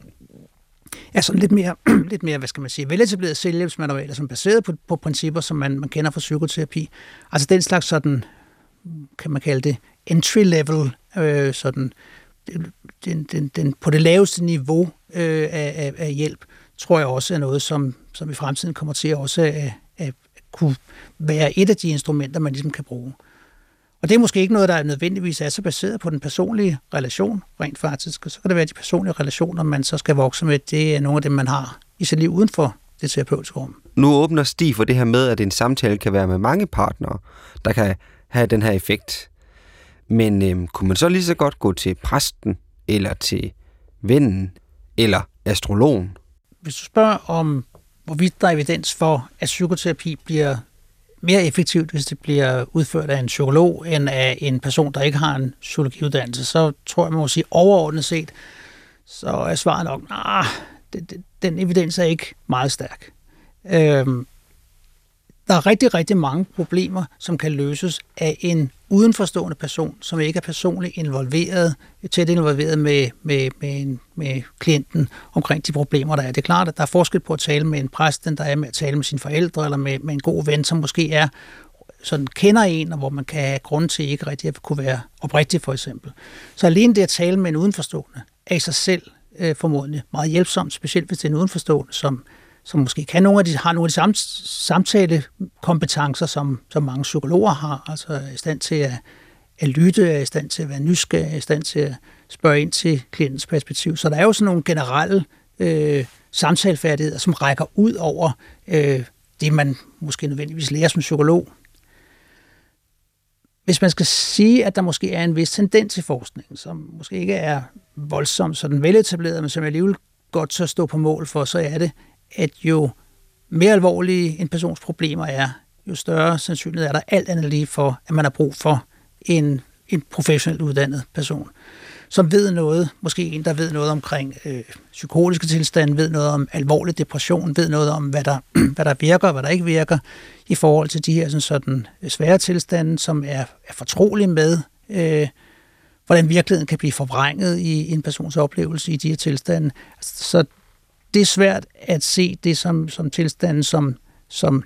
S4: er sådan lidt mere, lidt mere, hvad skal man sige, veletablerede selvhjælpsmanualer, som er baseret på, på principper, som man, man kender fra psykoterapi. Altså den slags sådan, kan man kalde det, entry level, øh, sådan, den, den, den, på det laveste niveau øh, af, af, af hjælp, tror jeg også er noget, som, som i fremtiden kommer til også at, at kunne være et af de instrumenter, man ligesom kan bruge. Og det er måske ikke noget, der nødvendigvis er så baseret på den personlige relation, rent faktisk. Og så kan det være, de personlige relationer, man så skal vokse med, det er nogle af dem, man har i sit liv uden for det terapeutiske rum.
S2: Nu åbner Stig for det her med, at en samtale kan være med mange partnere, der kan have den her effekt. Men øhm, kunne man så lige så godt gå til præsten, eller til vennen, eller astrologen?
S4: Hvis du spørger om, hvorvidt der er evidens for, at psykoterapi bliver mere effektivt, hvis det bliver udført af en psykolog, end af en person, der ikke har en psykologiuddannelse, så tror jeg, man må sige overordnet set, så er svaret nok, nah, den evidens er ikke meget stærk. Øhm, der er rigtig, rigtig mange problemer, som kan løses af en udenforstående person, som ikke er personligt involveret, tæt involveret med, med, med, en, med klienten omkring de problemer, der er. Det er klart, at der er forskel på at tale med en præst, den der er med at tale med sine forældre, eller med, med en god ven, som måske er sådan kender en, og hvor man kan have grund til ikke rigtig at kunne være oprigtig, for eksempel. Så alene det at tale med en udenforstående er i sig selv øh, formodentlig meget hjælpsomt, specielt hvis det er en udenforstående, som som måske kan nogle af de, har nogle af de samme samtalekompetencer, som, som mange psykologer har, altså er i stand til at, at lytte, er i stand til at være nysgerrig, er i stand til at spørge ind til klientens perspektiv. Så der er jo sådan nogle generelle øh, samtalefærdigheder, som rækker ud over øh, det, man måske nødvendigvis lærer som psykolog. Hvis man skal sige, at der måske er en vis tendens i forskningen, som måske ikke er voldsomt sådan veletableret, men som jeg alligevel godt så stå på mål for, så er det, at jo mere alvorlige en persons problemer er, jo større sandsynlighed er der alt andet lige for, at man har brug for en, en professionelt uddannet person, som ved noget, måske en, der ved noget omkring øh, psykotiske tilstande, ved noget om alvorlig depression, ved noget om, hvad der, hvad der virker og hvad der ikke virker, i forhold til de her sådan, sådan øh, svære tilstande, som er, er fortrolige med, øh, hvordan virkeligheden kan blive forvrænget i en persons oplevelse i de her tilstande. Altså, så det er svært at se det som, som tilstanden, som, som,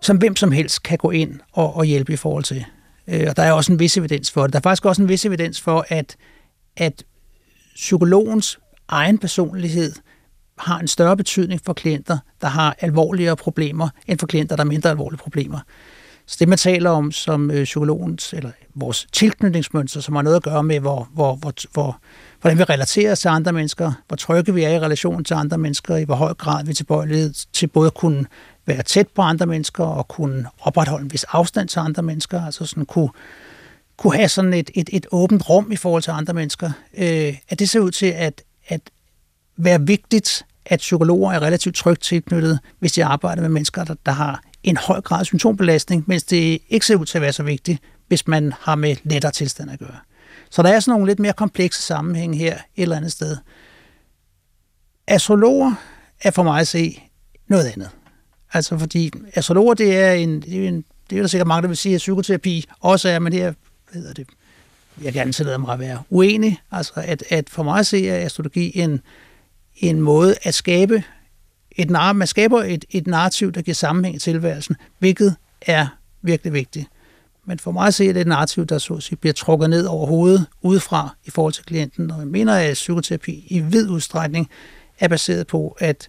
S4: som hvem som helst kan gå ind og, og hjælpe i forhold til. Øh, og der er også en vis evidens for det. Der er faktisk også en vis evidens for, at, at psykologens egen personlighed har en større betydning for klienter, der har alvorligere problemer, end for klienter, der har mindre alvorlige problemer. Så det, man taler om som øh, psykologens, eller vores tilknytningsmønster, som har noget at gøre med, hvor, hvor, hvor, hvor, hvordan vi relaterer os til andre mennesker, hvor trygge vi er i relation til andre mennesker, i hvor høj grad vi er tilbøjelige til både at kunne være tæt på andre mennesker og kunne opretholde en vis afstand til andre mennesker, altså sådan kunne, kunne have sådan et, et, et åbent rum i forhold til andre mennesker. Øh, at det ser ud til at, at være vigtigt at psykologer er relativt trygt tilknyttet, hvis de arbejder med mennesker, der, der har en høj grad af symptombelastning, mens det ikke ser ud til at være så vigtigt, hvis man har med lettere tilstand at gøre. Så der er sådan nogle lidt mere komplekse sammenhænge her et eller andet sted. Astrologer er for mig at se noget andet. Altså fordi astrologer, det er en, det er en det er der sikkert mange, der vil sige, at psykoterapi også er, men her hedder det, jeg gerne tillade mig at være uenig. Altså at, at for mig at se er astrologi en, en måde at skabe et, man skaber et, et narrativ, der giver sammenhæng i tilværelsen, hvilket er virkelig vigtigt. Men for mig at se, er det et narrativ, der så at sige, bliver trukket ned over hovedet udefra i forhold til klienten. Og jeg mener, at psykoterapi i vid udstrækning er baseret på at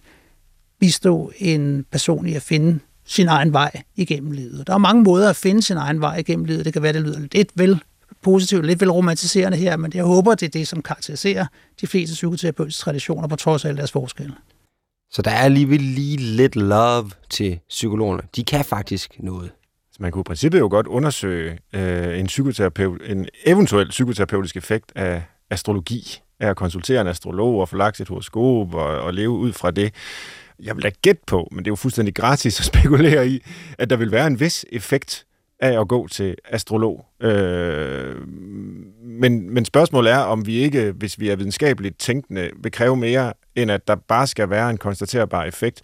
S4: bistå en person i at finde sin egen vej igennem livet. Der er mange måder at finde sin egen vej igennem livet. Det kan være, det lyder lidt vel positivt, lidt vel romantiserende her, men jeg håber, det er det, som karakteriserer de fleste psykoterapeutiske traditioner på trods af alle deres forskelle.
S2: Så der er alligevel lige lidt love til psykologerne. De kan faktisk noget.
S3: Så man kunne i princippet jo godt undersøge øh, en, psykoterapeut, en eventuel psykoterapeutisk effekt af astrologi, af at konsultere en astrolog og få lagt et horoskop og, og leve ud fra det. Jeg vil da gætte på, men det er jo fuldstændig gratis at spekulere i, at der vil være en vis effekt af at gå til astrolog. Øh, men, men spørgsmålet er, om vi ikke, hvis vi er videnskabeligt tænkende, vil kræve mere, end at der bare skal være en konstaterbar effekt.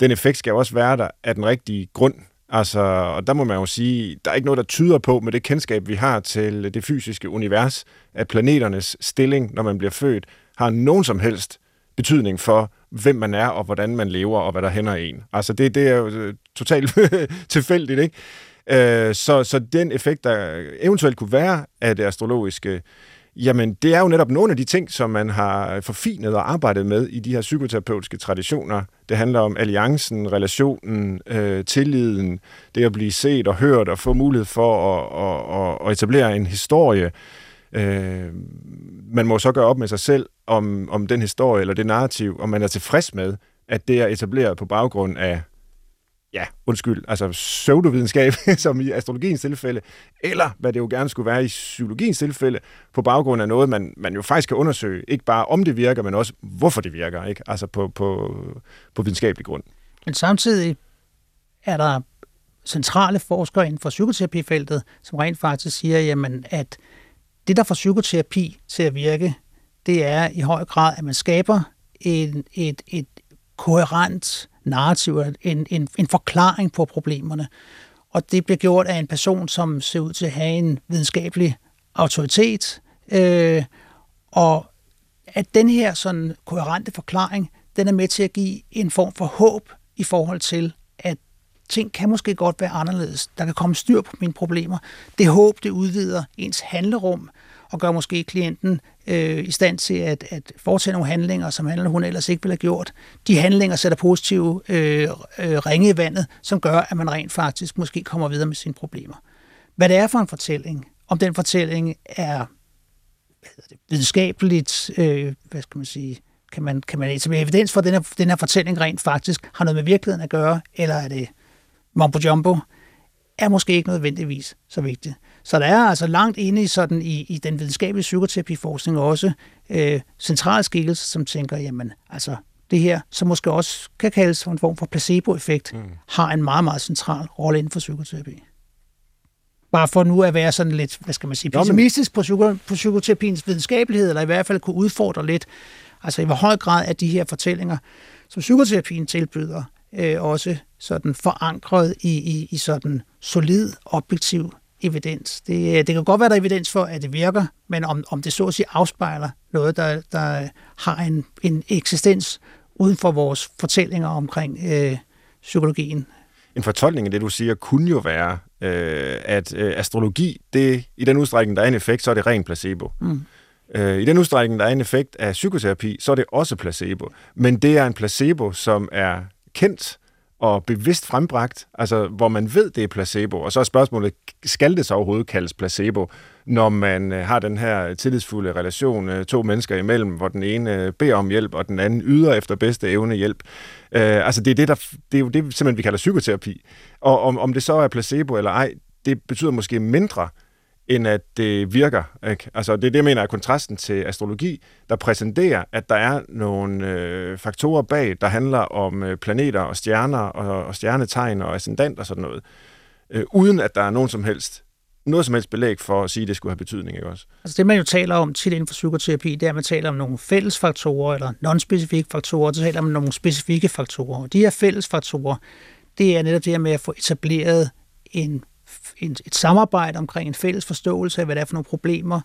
S3: Den effekt skal også være der af den rigtige grund. Altså, og der må man jo sige, der er ikke noget, der tyder på med det kendskab, vi har til det fysiske univers, at planeternes stilling, når man bliver født, har nogen som helst betydning for, hvem man er, og hvordan man lever, og hvad der hænder en. Altså, det, det er jo øh, totalt tilfældigt, ikke? Øh, så, så den effekt, der eventuelt kunne være af det astrologiske, jamen det er jo netop nogle af de ting, som man har forfinet og arbejdet med i de her psykoterapeutiske traditioner. Det handler om alliancen, relationen, øh, tilliden, det at blive set og hørt og få mulighed for at, at, at etablere en historie. Øh, man må så gøre op med sig selv om, om den historie eller det narrativ, om man er tilfreds med, at det er etableret på baggrund af ja, undskyld, altså pseudovidenskab, som i astrologiens tilfælde, eller hvad det jo gerne skulle være i psykologiens tilfælde, på baggrund af noget, man, man jo faktisk kan undersøge, ikke bare om det virker, men også hvorfor det virker, ikke? altså på, på, på videnskabelig grund.
S4: Men samtidig er der centrale forskere inden for psykoterapifeltet, som rent faktisk siger, jamen, at det, der får psykoterapi til at virke, det er i høj grad, at man skaber en, et, et koherent narrativ, en, en, en forklaring på problemerne. Og det bliver gjort af en person, som ser ud til at have en videnskabelig autoritet. Øh, og at den her sådan koherente forklaring, den er med til at give en form for håb i forhold til, at ting kan måske godt være anderledes. Der kan komme styr på mine problemer. Det håb, det udvider ens handlerum og gør måske klienten øh, i stand til at, at foretage nogle handlinger, som han eller hun ellers ikke ville have gjort. De handlinger sætter positive øh, øh, ringe i vandet, som gør, at man rent faktisk måske kommer videre med sine problemer. Hvad det er for en fortælling, om den fortælling er hvad det, videnskabeligt, øh, hvad skal man sige, kan man, kan man etablere evidens for, at den her, den her fortælling rent faktisk har noget med virkeligheden at gøre, eller er det mumbo jumbo, er måske ikke nødvendigvis så vigtigt. Så der er altså langt inde i, sådan, i, i den videnskabelige psykoterapiforskning også øh, centrale skikkelser, som tænker, jamen altså det her, som måske også kan kaldes for en form for placeboeffekt, mm. har en meget, meget central rolle inden for psykoterapi. Bare for nu at være sådan lidt, hvad skal man sige, pessimistisk på, psyko, på psykoterapiens videnskabelighed, eller i hvert fald kunne udfordre lidt, altså i hvor høj grad er de her fortællinger, som psykoterapien tilbyder, øh, også sådan forankret i, i, i sådan solid, objektiv evidens. Det, det kan godt være, der er evidens for, at det virker, men om, om det så at sige afspejler noget, der, der har en, en eksistens uden for vores fortællinger omkring øh, psykologien.
S3: En fortolkning af det, du siger, kunne jo være, øh, at øh, astrologi, det, i den udstrækning, der er en effekt, så er det ren placebo. Mm. Øh, I den udstrækning, der er en effekt af psykoterapi, så er det også placebo. Men det er en placebo, som er kendt og bevidst frembragt, altså hvor man ved, det er placebo. Og så er spørgsmålet, skal det så overhovedet kaldes placebo, når man øh, har den her tillidsfulde relation øh, to mennesker imellem, hvor den ene øh, beder om hjælp, og den anden yder efter bedste evne hjælp. Øh, altså det er, det, der, det er jo det, simpelthen vi kalder psykoterapi. Og om, om det så er placebo eller ej, det betyder måske mindre, end at det virker. Ikke? Altså, det er det, jeg mener er kontrasten til astrologi, der præsenterer, at der er nogle øh, faktorer bag, der handler om øh, planeter og stjerner og, og stjernetegn og ascendant og sådan noget, øh, uden at der er nogen som helst noget som helst belæg for at sige, at det skulle have betydning, ikke også?
S4: Altså det, man jo taler om tit inden for psykoterapi, det er, at man taler om nogle fælles faktorer, eller non-specifikke faktorer, så taler man om nogle specifikke faktorer. De her fælles faktorer, det er netop det her med at få etableret en, en, et samarbejde omkring en fælles forståelse af, hvad det er for nogle problemer,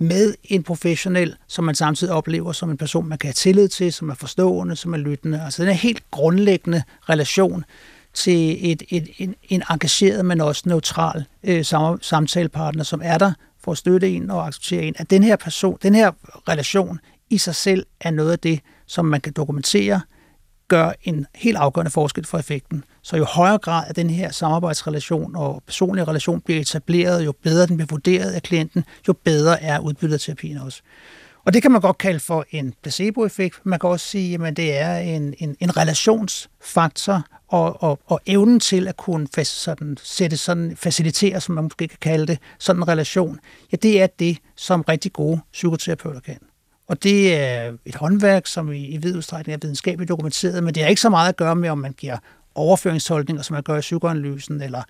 S4: med en professionel, som man samtidig oplever som en person, man kan have tillid til, som er forstående, som er lyttende. Altså den er helt grundlæggende relation, til et, et, en, en engageret, men også neutral øh, samtalepartner, som er der for at støtte en og acceptere en, at den her person, den her relation i sig selv er noget af det, som man kan dokumentere, gør en helt afgørende forskel for effekten. Så jo højere grad af den her samarbejdsrelation og personlige relation bliver etableret, jo bedre den bliver vurderet af klienten, jo bedre er udbyttet af terapien også. Og det kan man godt kalde for en placeboeffekt. Man kan også sige, at det er en, en, en relationsfaktor og, og, og evnen til at kunne fast, sådan, sætte sådan, facilitere, som man måske kan kalde det, sådan en relation, ja, det er det, som rigtig gode psykoterapeuter kan. Og det er et håndværk, som i, i vid udstrækning er videnskabeligt dokumenteret, men det har ikke så meget at gøre med, om man giver overføringstolkninger, som man gør i psykoanalysen, eller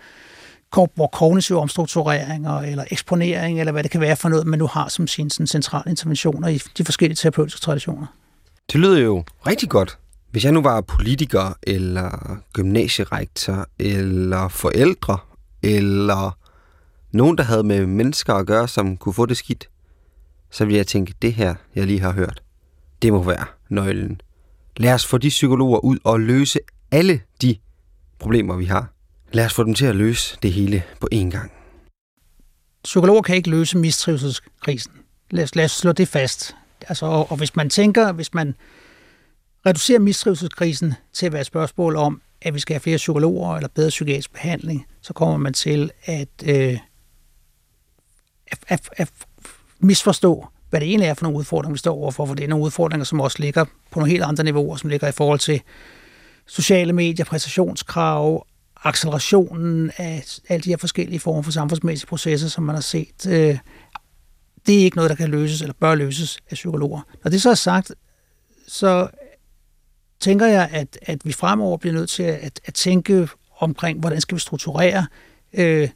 S4: hvor kognitive omstruktureringer, eller eksponering, eller hvad det kan være for noget, man nu har som sine sådan, centrale interventioner i de forskellige terapeutiske traditioner.
S2: Det lyder jo rigtig godt. Hvis jeg nu var politiker, eller gymnasierektor, eller forældre, eller nogen, der havde med mennesker at gøre, som kunne få det skidt, så ville jeg tænke, det her, jeg lige har hørt, det må være nøglen. Lad os få de psykologer ud og løse alle de problemer, vi har. Lad os få dem til at løse det hele på én gang.
S4: Psykologer kan ikke løse mistrivselskrisen. Lad os, lad os slå det fast. Altså, og, og hvis man tænker, hvis man reducerer mistrivselskrisen til at være et spørgsmål om, at vi skal have flere psykologer eller bedre psykiatrisk behandling, så kommer man til at, øh, at, at, at misforstå, hvad det egentlig er for nogle udfordringer, vi står overfor, for det er nogle udfordringer, som også ligger på nogle helt andre niveauer, som ligger i forhold til sociale medier, præstationskrav, accelerationen af alle de her forskellige former for samfundsmæssige processer, som man har set. Øh, det er ikke noget, der kan løses eller bør løses af psykologer. Når det så er sagt, så tænker jeg, at, at vi fremover bliver nødt til at, at tænke omkring, hvordan skal vi strukturere øh,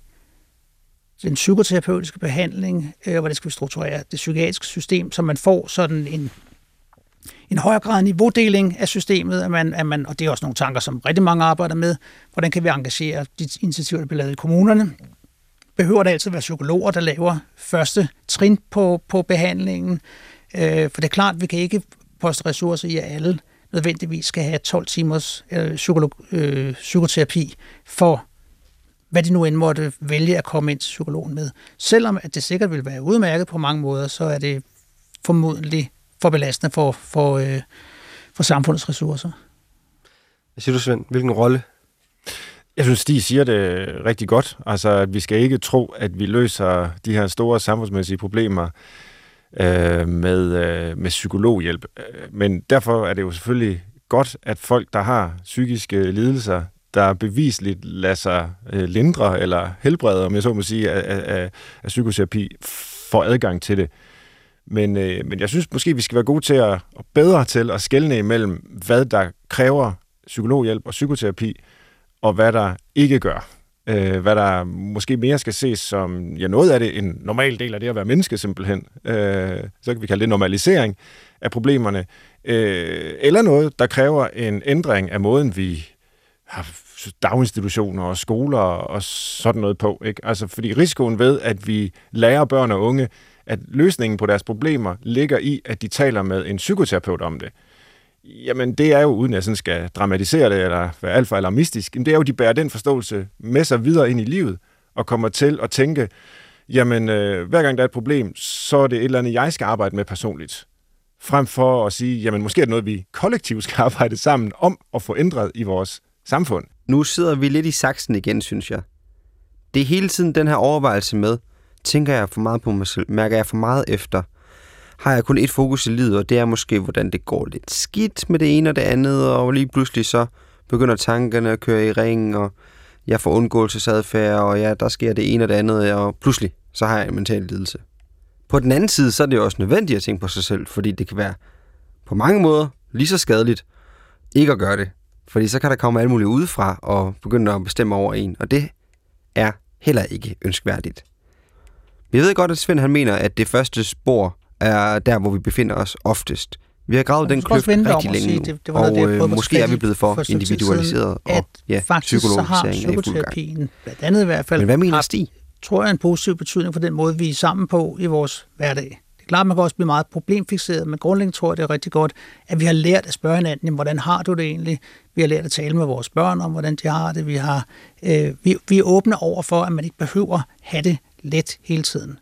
S4: den psykoterapeutiske behandling, øh, hvordan skal vi strukturere det psykiatriske system, så man får sådan en, en højere grad niveaudeling af systemet, at man, at man, og det er også nogle tanker, som rigtig mange arbejder med, hvordan kan vi engagere de initiativer, der bliver lavet i kommunerne, behøver det altid være psykologer, der laver første trin på, på behandlingen, øh, for det er klart, vi kan ikke poste ressourcer i, at alle nødvendigvis skal have 12 timers øh, psykolog, øh, psykoterapi for hvad de nu end måtte vælge at komme ind til psykologen med. Selvom at det sikkert vil være udmærket på mange måder, så er det formodentlig for belastende for, for, øh, for samfundets ressourcer.
S1: Hvad siger du, Svend? Hvilken rolle?
S3: Jeg synes, Stig siger det rigtig godt. Altså, at vi skal ikke tro, at vi løser de her store samfundsmæssige problemer øh, med, øh, med psykologhjælp. Men derfor er det jo selvfølgelig godt, at folk, der har psykiske lidelser, der bevisligt lader sig øh, lindre eller helbrede, om jeg så må sige, af, af, af psykoterapi, får adgang til det. Men, øh, men jeg synes måske, vi skal være gode til at, og bedre til at skelne imellem, hvad der kræver psykologhjælp og psykoterapi, og hvad der ikke gør øh, hvad der måske mere skal ses som, ja, noget af det en normal del af det at være menneske simpelthen. Øh, så kan vi kalde det normalisering af problemerne. Øh, eller noget, der kræver en ændring af måden, vi har daginstitutioner og skoler og sådan noget på. Ikke? Altså, fordi risikoen ved, at vi lærer børn og unge, at løsningen på deres problemer ligger i, at de taler med en psykoterapeut om det. Jamen, det er jo, uden at jeg sådan skal dramatisere det, eller være alt for alarmistisk, det er jo, at de bærer den forståelse med sig videre ind i livet, og kommer til at tænke, jamen, øh, hver gang der er et problem, så er det et eller andet, jeg skal arbejde med personligt. Frem for at sige, jamen, måske er det noget, vi kollektivt skal arbejde sammen om at få ændret i vores samfund.
S2: Nu sidder vi lidt i saksen igen, synes jeg. Det er hele tiden den her overvejelse med, tænker jeg for meget på mig selv, mærker jeg for meget efter, har jeg kun et fokus i livet, og det er måske, hvordan det går lidt skidt med det ene og det andet, og lige pludselig så begynder tankerne at køre i ring, og jeg får undgåelsesadfærd, og ja, der sker det ene og det andet, og pludselig så har jeg en mental lidelse. På den anden side, så er det jo også nødvendigt at tænke på sig selv, fordi det kan være på mange måder lige så skadeligt ikke at gøre det. Fordi så kan der komme alt muligt udefra og begynde at bestemme over en, og det er heller ikke ønskværdigt. Vi ved godt, at Svend han mener, at det første spor er der, hvor vi befinder os oftest. Vi har gravet den kløft
S4: det
S2: rigtig længe
S4: sige,
S2: nu,
S4: det- det var noget,
S2: og
S4: det, jeg
S2: øh,
S4: at
S2: måske er vi blevet for individualiseret,
S4: siden,
S2: og ja,
S4: Faktisk så har
S2: er
S4: psykoterapien, blandt andet i hvert fald,
S2: Men hvad mener
S4: har,
S2: Stig?
S4: tror jeg, en positiv betydning for den måde, vi er sammen på i vores hverdag. Det er klart, man kan også blive meget problemfixeret, men grundlæggende tror jeg, det er rigtig godt, at vi har lært at spørge hinanden, hvordan har du det egentlig? Vi har lært at tale med vores børn om, hvordan de har det. Vi, har, øh, vi, vi er åbne over for, at man ikke behøver have det let hele tiden.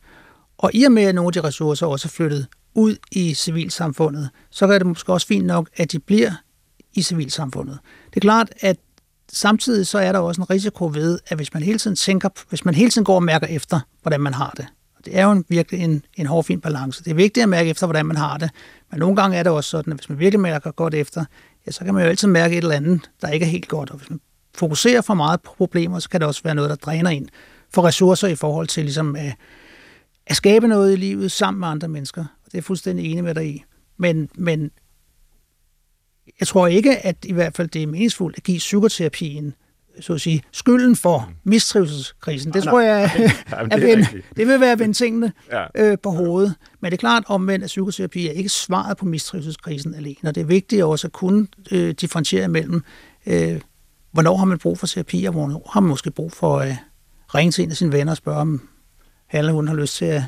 S4: Og i og med, at nogle af de ressourcer også er flyttet ud i civilsamfundet, så er det måske også fint nok, at de bliver i civilsamfundet. Det er klart, at samtidig så er der også en risiko ved, at hvis man hele tiden tænker, hvis man hele tiden går og mærker efter, hvordan man har det, og det er jo en, virkelig en, en hård, fin balance. Det er vigtigt at mærke efter, hvordan man har det, men nogle gange er det også sådan, at hvis man virkelig mærker godt efter, ja, så kan man jo altid mærke et eller andet, der ikke er helt godt, og hvis man fokuserer for meget på problemer, så kan det også være noget, der dræner ind for ressourcer i forhold til ligesom at, at skabe noget i livet sammen med andre mennesker. Og det er jeg fuldstændig enig med dig i. Men, men jeg tror ikke, at i hvert fald det er meningsfuldt at give psykoterapien så at sige, skylden for mistrivselskrisen. Det
S3: Nej,
S4: tror jeg,
S3: Jamen,
S4: at
S3: det er
S4: vende, det vil være at vende tingene
S3: Ja.
S4: øh, på hovedet. Men det er klart omvendt, at psykoterapi er ikke svaret på mistrivselskrisen alene. Og det er vigtigt også at kunne øh, differentiere mellem, øh, hvornår har man brug for terapi, og hvornår har man måske brug for øh, ringe til en af sine venner og spørge, om han eller hun har lyst til at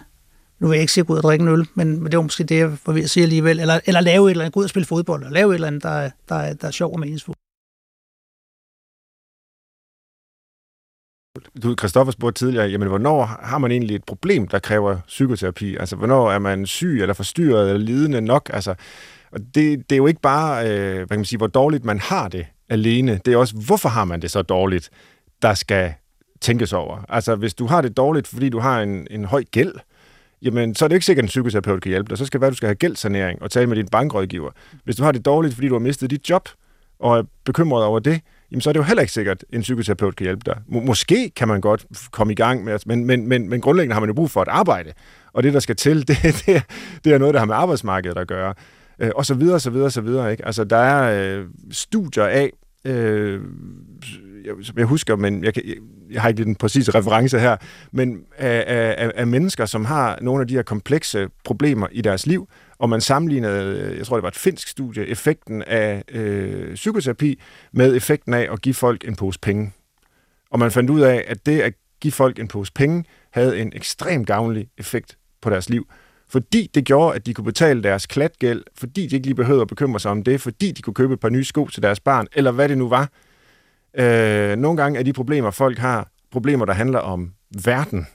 S4: nu vil jeg ikke sige at gå ud og drikke en øl, men, men det var måske det, jeg var ved at sige alligevel. Eller, eller lave et eller andet, gå ud og spille fodbold, eller lave et eller andet, der, der, er- der er sjov og meningsfuldt.
S3: Du, Christoffer spurgte tidligere, jamen, hvornår har man egentlig et problem, der kræver psykoterapi? Altså, hvornår er man syg, eller forstyrret, eller lidende nok? Altså, og det, det er jo ikke bare, øh, hvad kan man sige, hvor dårligt man har det alene. Det er også, hvorfor har man det så dårligt, der skal tænkes over. Altså, hvis du har det dårligt, fordi du har en, en høj gæld, jamen, så er det ikke sikkert, at en psykoterapeut kan hjælpe dig. Så skal det være, at du skal have gældssanering og tale med din bankrådgiver. Hvis du har det dårligt, fordi du har mistet dit job, og er bekymret over det, jamen så er det jo heller ikke sikkert, at en psykoterapeut kan hjælpe dig. M- måske kan man godt komme i gang med, men, men, men, men grundlæggende har man jo brug for et arbejde. Og det, der skal til, det, det, er- det er noget, der har med arbejdsmarkedet at gøre. Øh, og så videre, så videre, så videre. Ikke? Altså, der er øh, studier af, øh, jeg, som jeg husker, men jeg, kan, jeg, jeg har ikke lige den præcise reference her, men af, af, af- mennesker, som har nogle af de her komplekse problemer i deres liv, og man sammenlignede, øh, jeg tror det var et finsk studie, effekten af øh, psykoterapi med effekten af at give folk en pose penge. Og man fandt ud af, at det at give folk en pose penge havde en ekstrem gavnlig effekt på deres liv. Fordi det gjorde, at de kunne betale deres klatgæld, fordi de ikke lige behøvede at bekymre sig om det, fordi de kunne købe et par nye sko til deres barn, eller hvad det nu var. Øh, nogle gange er de problemer, folk har, problemer, der handler om verden,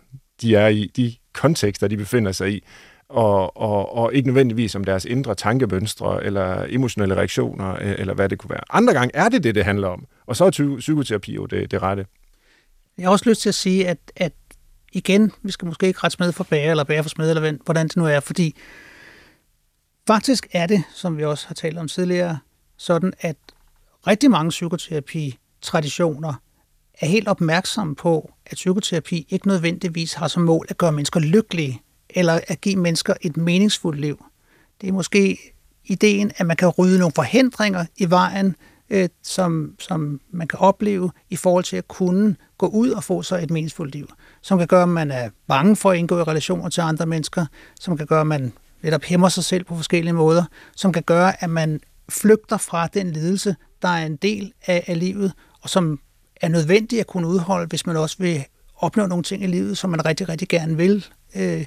S3: de er i, de kontekster, de befinder sig i, og, og, og ikke nødvendigvis om deres indre tankemønstre, eller emotionelle reaktioner, øh, eller hvad det kunne være. Andre gange er det det, det handler om, og så er psykoterapi jo det, det rette.
S4: Jeg har også lyst til at sige, at, at igen, vi skal måske ikke ret smed for bager, eller bager for smed, eller hvordan det nu er, fordi faktisk er det, som vi også har talt om tidligere, sådan, at rigtig mange psykoterapi traditioner er helt opmærksomme på, at psykoterapi ikke nødvendigvis har som mål at gøre mennesker lykkelige, eller at give mennesker et meningsfuldt liv. Det er måske ideen, at man kan rydde nogle forhindringer i vejen, øh, som, som man kan opleve i forhold til at kunne gå ud og få sig et meningsfuldt liv. Som kan gøre, at man er bange for at indgå i relationer til andre mennesker, som kan gøre, at man netop hæmmer sig selv på forskellige måder, som kan gøre, at man flygter fra den lidelse, der er en del af, af livet, og som er nødvendig at kunne udholde, hvis man også vil opnå nogle ting i livet, som man rigtig, rigtig gerne vil. Øh,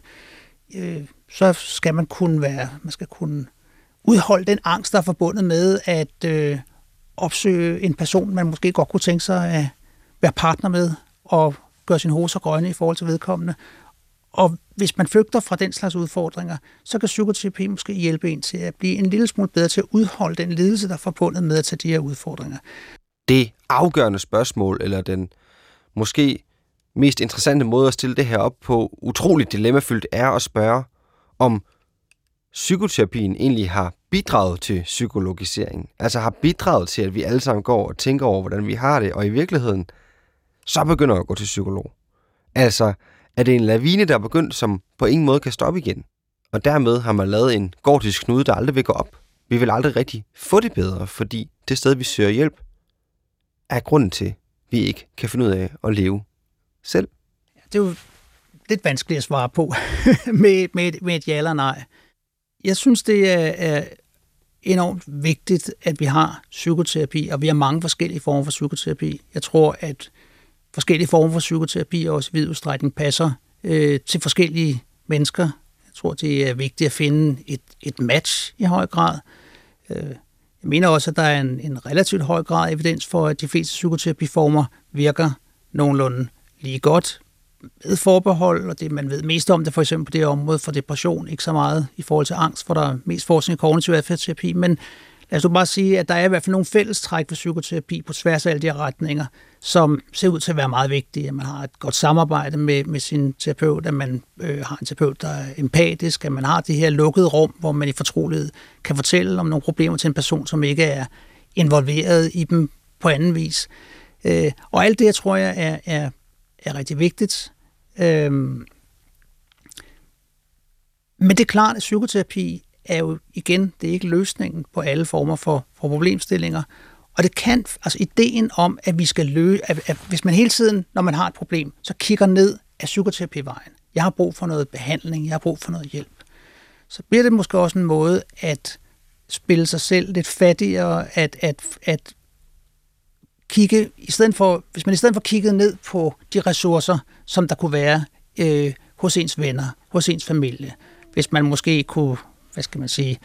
S4: øh, så skal man kunne være, man skal kunne udholde den angst, der er forbundet med at øh, opsøge en person, man måske godt kunne tænke sig at være partner med, og gøre sin hoser grønne i forhold til vedkommende. Og hvis man flygter fra den slags udfordringer, så kan psykoterapi måske hjælpe en til at blive en lille smule bedre til at udholde den lidelse, der er forbundet med at tage de her udfordringer
S2: det afgørende spørgsmål, eller den måske mest interessante måde at stille det her op på, utroligt dilemmafyldt, er at spørge, om psykoterapien egentlig har bidraget til psykologiseringen. Altså har bidraget til, at vi alle sammen går og tænker over, hvordan vi har det, og i virkeligheden så begynder at gå til psykolog. Altså, er det en lavine, der er begyndt, som på ingen måde kan stoppe igen. Og dermed har man lavet en gordisk knude, der aldrig vil gå op. Vi vil aldrig rigtig få det bedre, fordi det sted, vi søger hjælp, er grunden til, vi ikke kan finde ud af at leve selv.
S4: Det er jo lidt vanskeligt at svare på med, med, med et ja eller nej. Jeg synes, det er, er enormt vigtigt, at vi har psykoterapi, og vi har mange forskellige former for psykoterapi. Jeg tror, at forskellige former for psykoterapi også i vid udstrækning passer øh, til forskellige mennesker. Jeg tror, det er vigtigt at finde et, et match i høj grad. Øh, jeg mener også, at der er en, en relativt høj grad af evidens for, at de fleste psykoterapiformer virker nogenlunde lige godt med forbehold, og det man ved mest om det for eksempel på det område for depression, ikke så meget i forhold til angst, for der er mest forskning i kognitiv adfærdsterapi, men Altså, lad os bare sige, at der er i hvert fald nogle fællestræk for psykoterapi på tværs af alle de her retninger, som ser ud til at være meget vigtige. At man har et godt samarbejde med, med sin terapeut, at man øh, har en terapeut, der er empatisk, at man har det her lukkede rum, hvor man i fortrolighed kan fortælle om nogle problemer til en person, som ikke er involveret i dem på anden vis. Øh, og alt det, jeg tror jeg, er, er er rigtig vigtigt. Øh, men det er klart, at psykoterapi er jo igen, det er ikke løsningen på alle former for, for problemstillinger. Og det kan, altså ideen om, at vi skal løse, at, at hvis man hele tiden, når man har et problem, så kigger ned af psykoterapivejen. Jeg har brug for noget behandling, jeg har brug for noget hjælp. Så bliver det måske også en måde at spille sig selv lidt fattigere, at, at, at kigge, i stedet for, hvis man i stedet for kiggede ned på de ressourcer, som der kunne være øh, hos ens venner, hos ens familie, hvis man måske kunne, hvad skal man sige,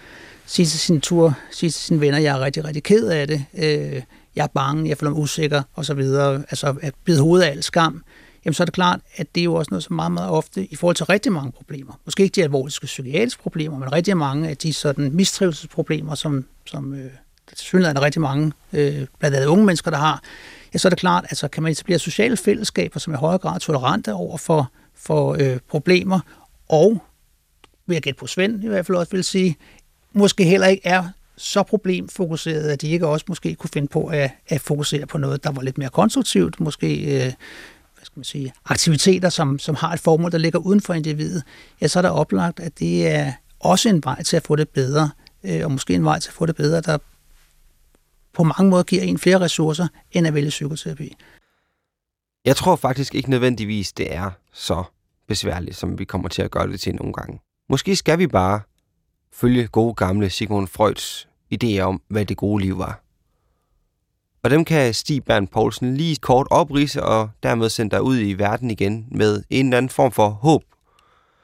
S4: sige til sin tur, sige til sine venner, jeg er rigtig, rigtig ked af det, øh, jeg er bange, jeg føler mig usikker, og så videre, altså at bide hovedet af al skam, jamen så er det klart, at det er jo også noget, som meget, meget ofte, i forhold til rigtig mange problemer, måske ikke de alvorlige psykiatriske problemer, men rigtig mange af de sådan mistrivelsesproblemer, som, som øh, der er rigtig mange, øh, blandt andet unge mennesker, der har, ja, så er det klart, altså kan man etablere sociale fællesskaber, som er i højere grad tolerante over for, for øh, problemer, og vil jeg gætte på Svend i hvert fald også vil sige, måske heller ikke er så problemfokuseret, at de ikke også måske kunne finde på at, at fokusere på noget, der var lidt mere konstruktivt, måske øh, hvad skal man sige, aktiviteter, som, som har et formål, der ligger uden for individet, ja, så er der oplagt, at det er også en vej til at få det bedre, øh, og måske en vej til at få det bedre, der på mange måder giver en flere ressourcer, end at vælge psykoterapi.
S2: Jeg tror faktisk ikke nødvendigvis, det er så besværligt, som vi kommer til at gøre det til nogle gange. Måske skal vi bare følge gode gamle Sigmund Freuds idéer om, hvad det gode liv var. Og dem kan Stig Bernd Poulsen lige kort oprise og dermed sende dig ud i verden igen med en eller anden form for håb.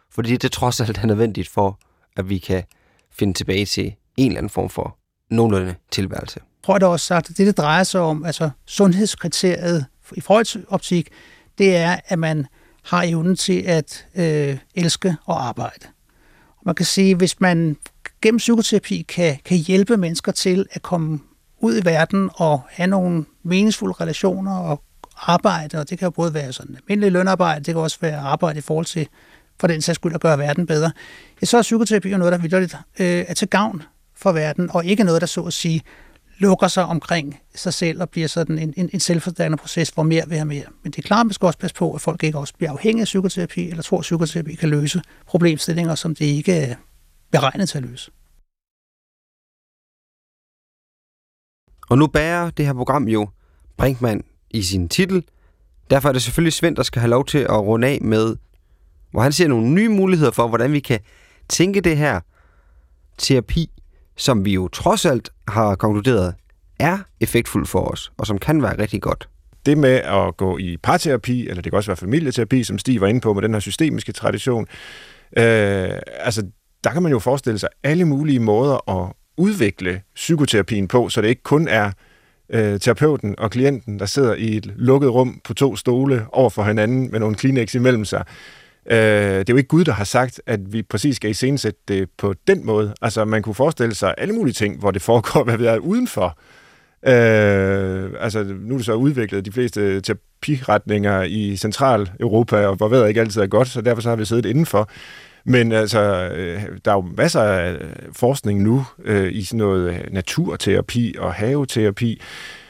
S2: Fordi det trods alt er nødvendigt for, at vi kan finde tilbage til en eller anden form for nogenlunde tilværelse
S4: tror jeg da også sagt, at det, det drejer sig om, altså sundhedskriteriet i Freuds optik, det er, at man har evnen til at øh, elske og arbejde. Man kan sige, hvis man gennem psykoterapi kan, kan hjælpe mennesker til at komme ud i verden og have nogle meningsfulde relationer og arbejde, og det kan jo både være sådan almindelig lønarbejde, det kan også være arbejde i forhold til, for den sags skyld at gøre verden bedre, ja, så er psykoterapi jo noget, der vidderligt øh, er til gavn for verden, og ikke noget, der så at sige lukker sig omkring sig selv og bliver sådan en, en, en selvforstærkende proces, hvor mere vil have mere. Men det er klart, at man skal også passe på, at folk ikke også bliver afhængige af psykoterapi, eller tror, at psykoterapi kan løse problemstillinger, som det ikke er beregnet til at løse.
S2: Og nu bærer det her program jo Brinkmann i sin titel. Derfor er det selvfølgelig Svend, der skal have lov til at runde af med, hvor han ser nogle nye muligheder for, hvordan vi kan tænke det her terapi som vi jo trods alt har konkluderet er effektfuld for os, og som kan være rigtig godt.
S3: Det med at gå i parterapi, eller det kan også være familieterapi, som Stig var inde på med den her systemiske tradition, øh, altså der kan man jo forestille sig alle mulige måder at udvikle psykoterapien på, så det ikke kun er øh, terapeuten og klienten, der sidder i et lukket rum på to stole over for hinanden med nogle Kleenex imellem sig, Øh, det er jo ikke Gud, der har sagt, at vi præcis skal iscenesætte det på den måde. Altså, man kunne forestille sig alle mulige ting, hvor det foregår, hvad vi er udenfor. Øh, altså, nu er det så udviklet de fleste terapiretninger i Centraleuropa, og hvor ved ikke altid er godt, så derfor så har vi siddet indenfor. Men altså, øh, der er jo masser af forskning nu øh, i sådan noget naturterapi og haveterapi.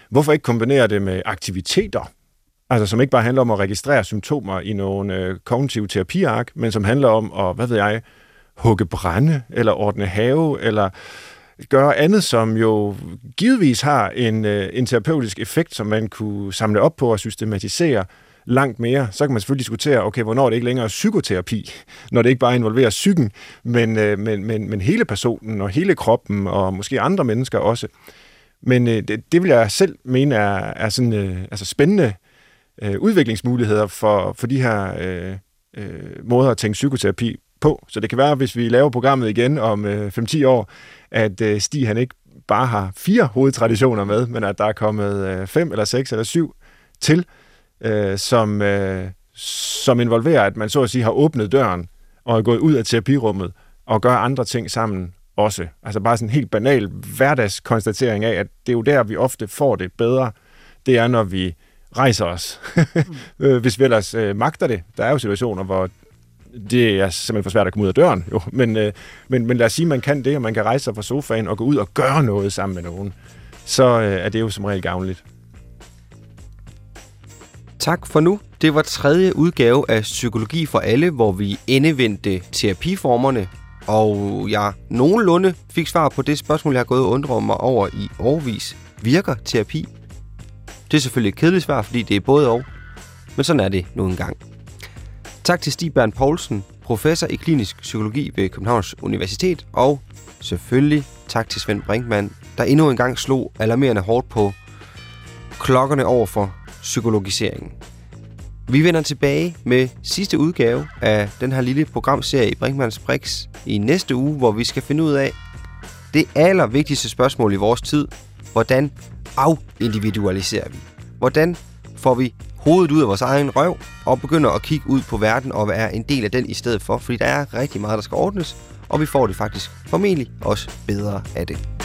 S3: Hvorfor ikke kombinere det med aktiviteter? Altså som ikke bare handler om at registrere symptomer i nogle øh, kognitive terapiark, men som handler om at, hvad ved jeg, hugge brænde, eller ordne have, eller gøre andet, som jo givetvis har en, øh, en terapeutisk effekt, som man kunne samle op på og systematisere langt mere. Så kan man selvfølgelig diskutere, okay, hvornår det ikke længere psykoterapi, når det ikke bare involverer psyken, men, øh, men, men, men hele personen og hele kroppen, og måske andre mennesker også. Men øh, det, det vil jeg selv mene er, er sådan, øh, altså spændende øh, Øh, udviklingsmuligheder for, for de her øh, øh, måder at tænke psykoterapi på. Så det kan være, hvis vi laver programmet igen om øh, 5-10 år, at øh, Stig han ikke bare har fire hovedtraditioner med, men at der er kommet øh, fem eller seks eller syv til, øh, som, øh, som involverer, at man så at sige har åbnet døren og er gået ud af terapirummet og gør andre ting sammen også. Altså bare sådan en helt banal hverdagskonstatering af, at det er jo der, vi ofte får det bedre. Det er, når vi rejser os. mm. Hvis vi ellers øh, magter det. Der er jo situationer, hvor det er simpelthen for svært at komme ud af døren, jo. Men, øh, men, men lad os sige, at man kan det, og man kan rejse sig fra sofaen og gå ud og gøre noget sammen med nogen. Så øh, er det jo som regel gavnligt.
S2: Tak for nu. Det var tredje udgave af Psykologi for alle, hvor vi endevendte terapiformerne, og jeg nogenlunde fik svar på det spørgsmål, jeg har gået og undret mig over i årvis. Virker terapi? Det er selvfølgelig et kedeligt svar, fordi det er både og, men sådan er det nu engang. Tak til Stig Bernd Poulsen, professor i klinisk psykologi ved Københavns Universitet, og selvfølgelig tak til Svend Brinkmann, der endnu engang slog alarmerende hårdt på klokkerne over for psykologiseringen. Vi vender tilbage med sidste udgave af den her lille programserie i Brinkmanns Brix i næste uge, hvor vi skal finde ud af det allervigtigste spørgsmål i vores tid. Hvordan afindividualiserer vi? Hvordan får vi hovedet ud af vores egen røv og begynder at kigge ud på verden og være en del af den i stedet for? Fordi der er rigtig meget, der skal ordnes, og vi får det faktisk formentlig også bedre af det.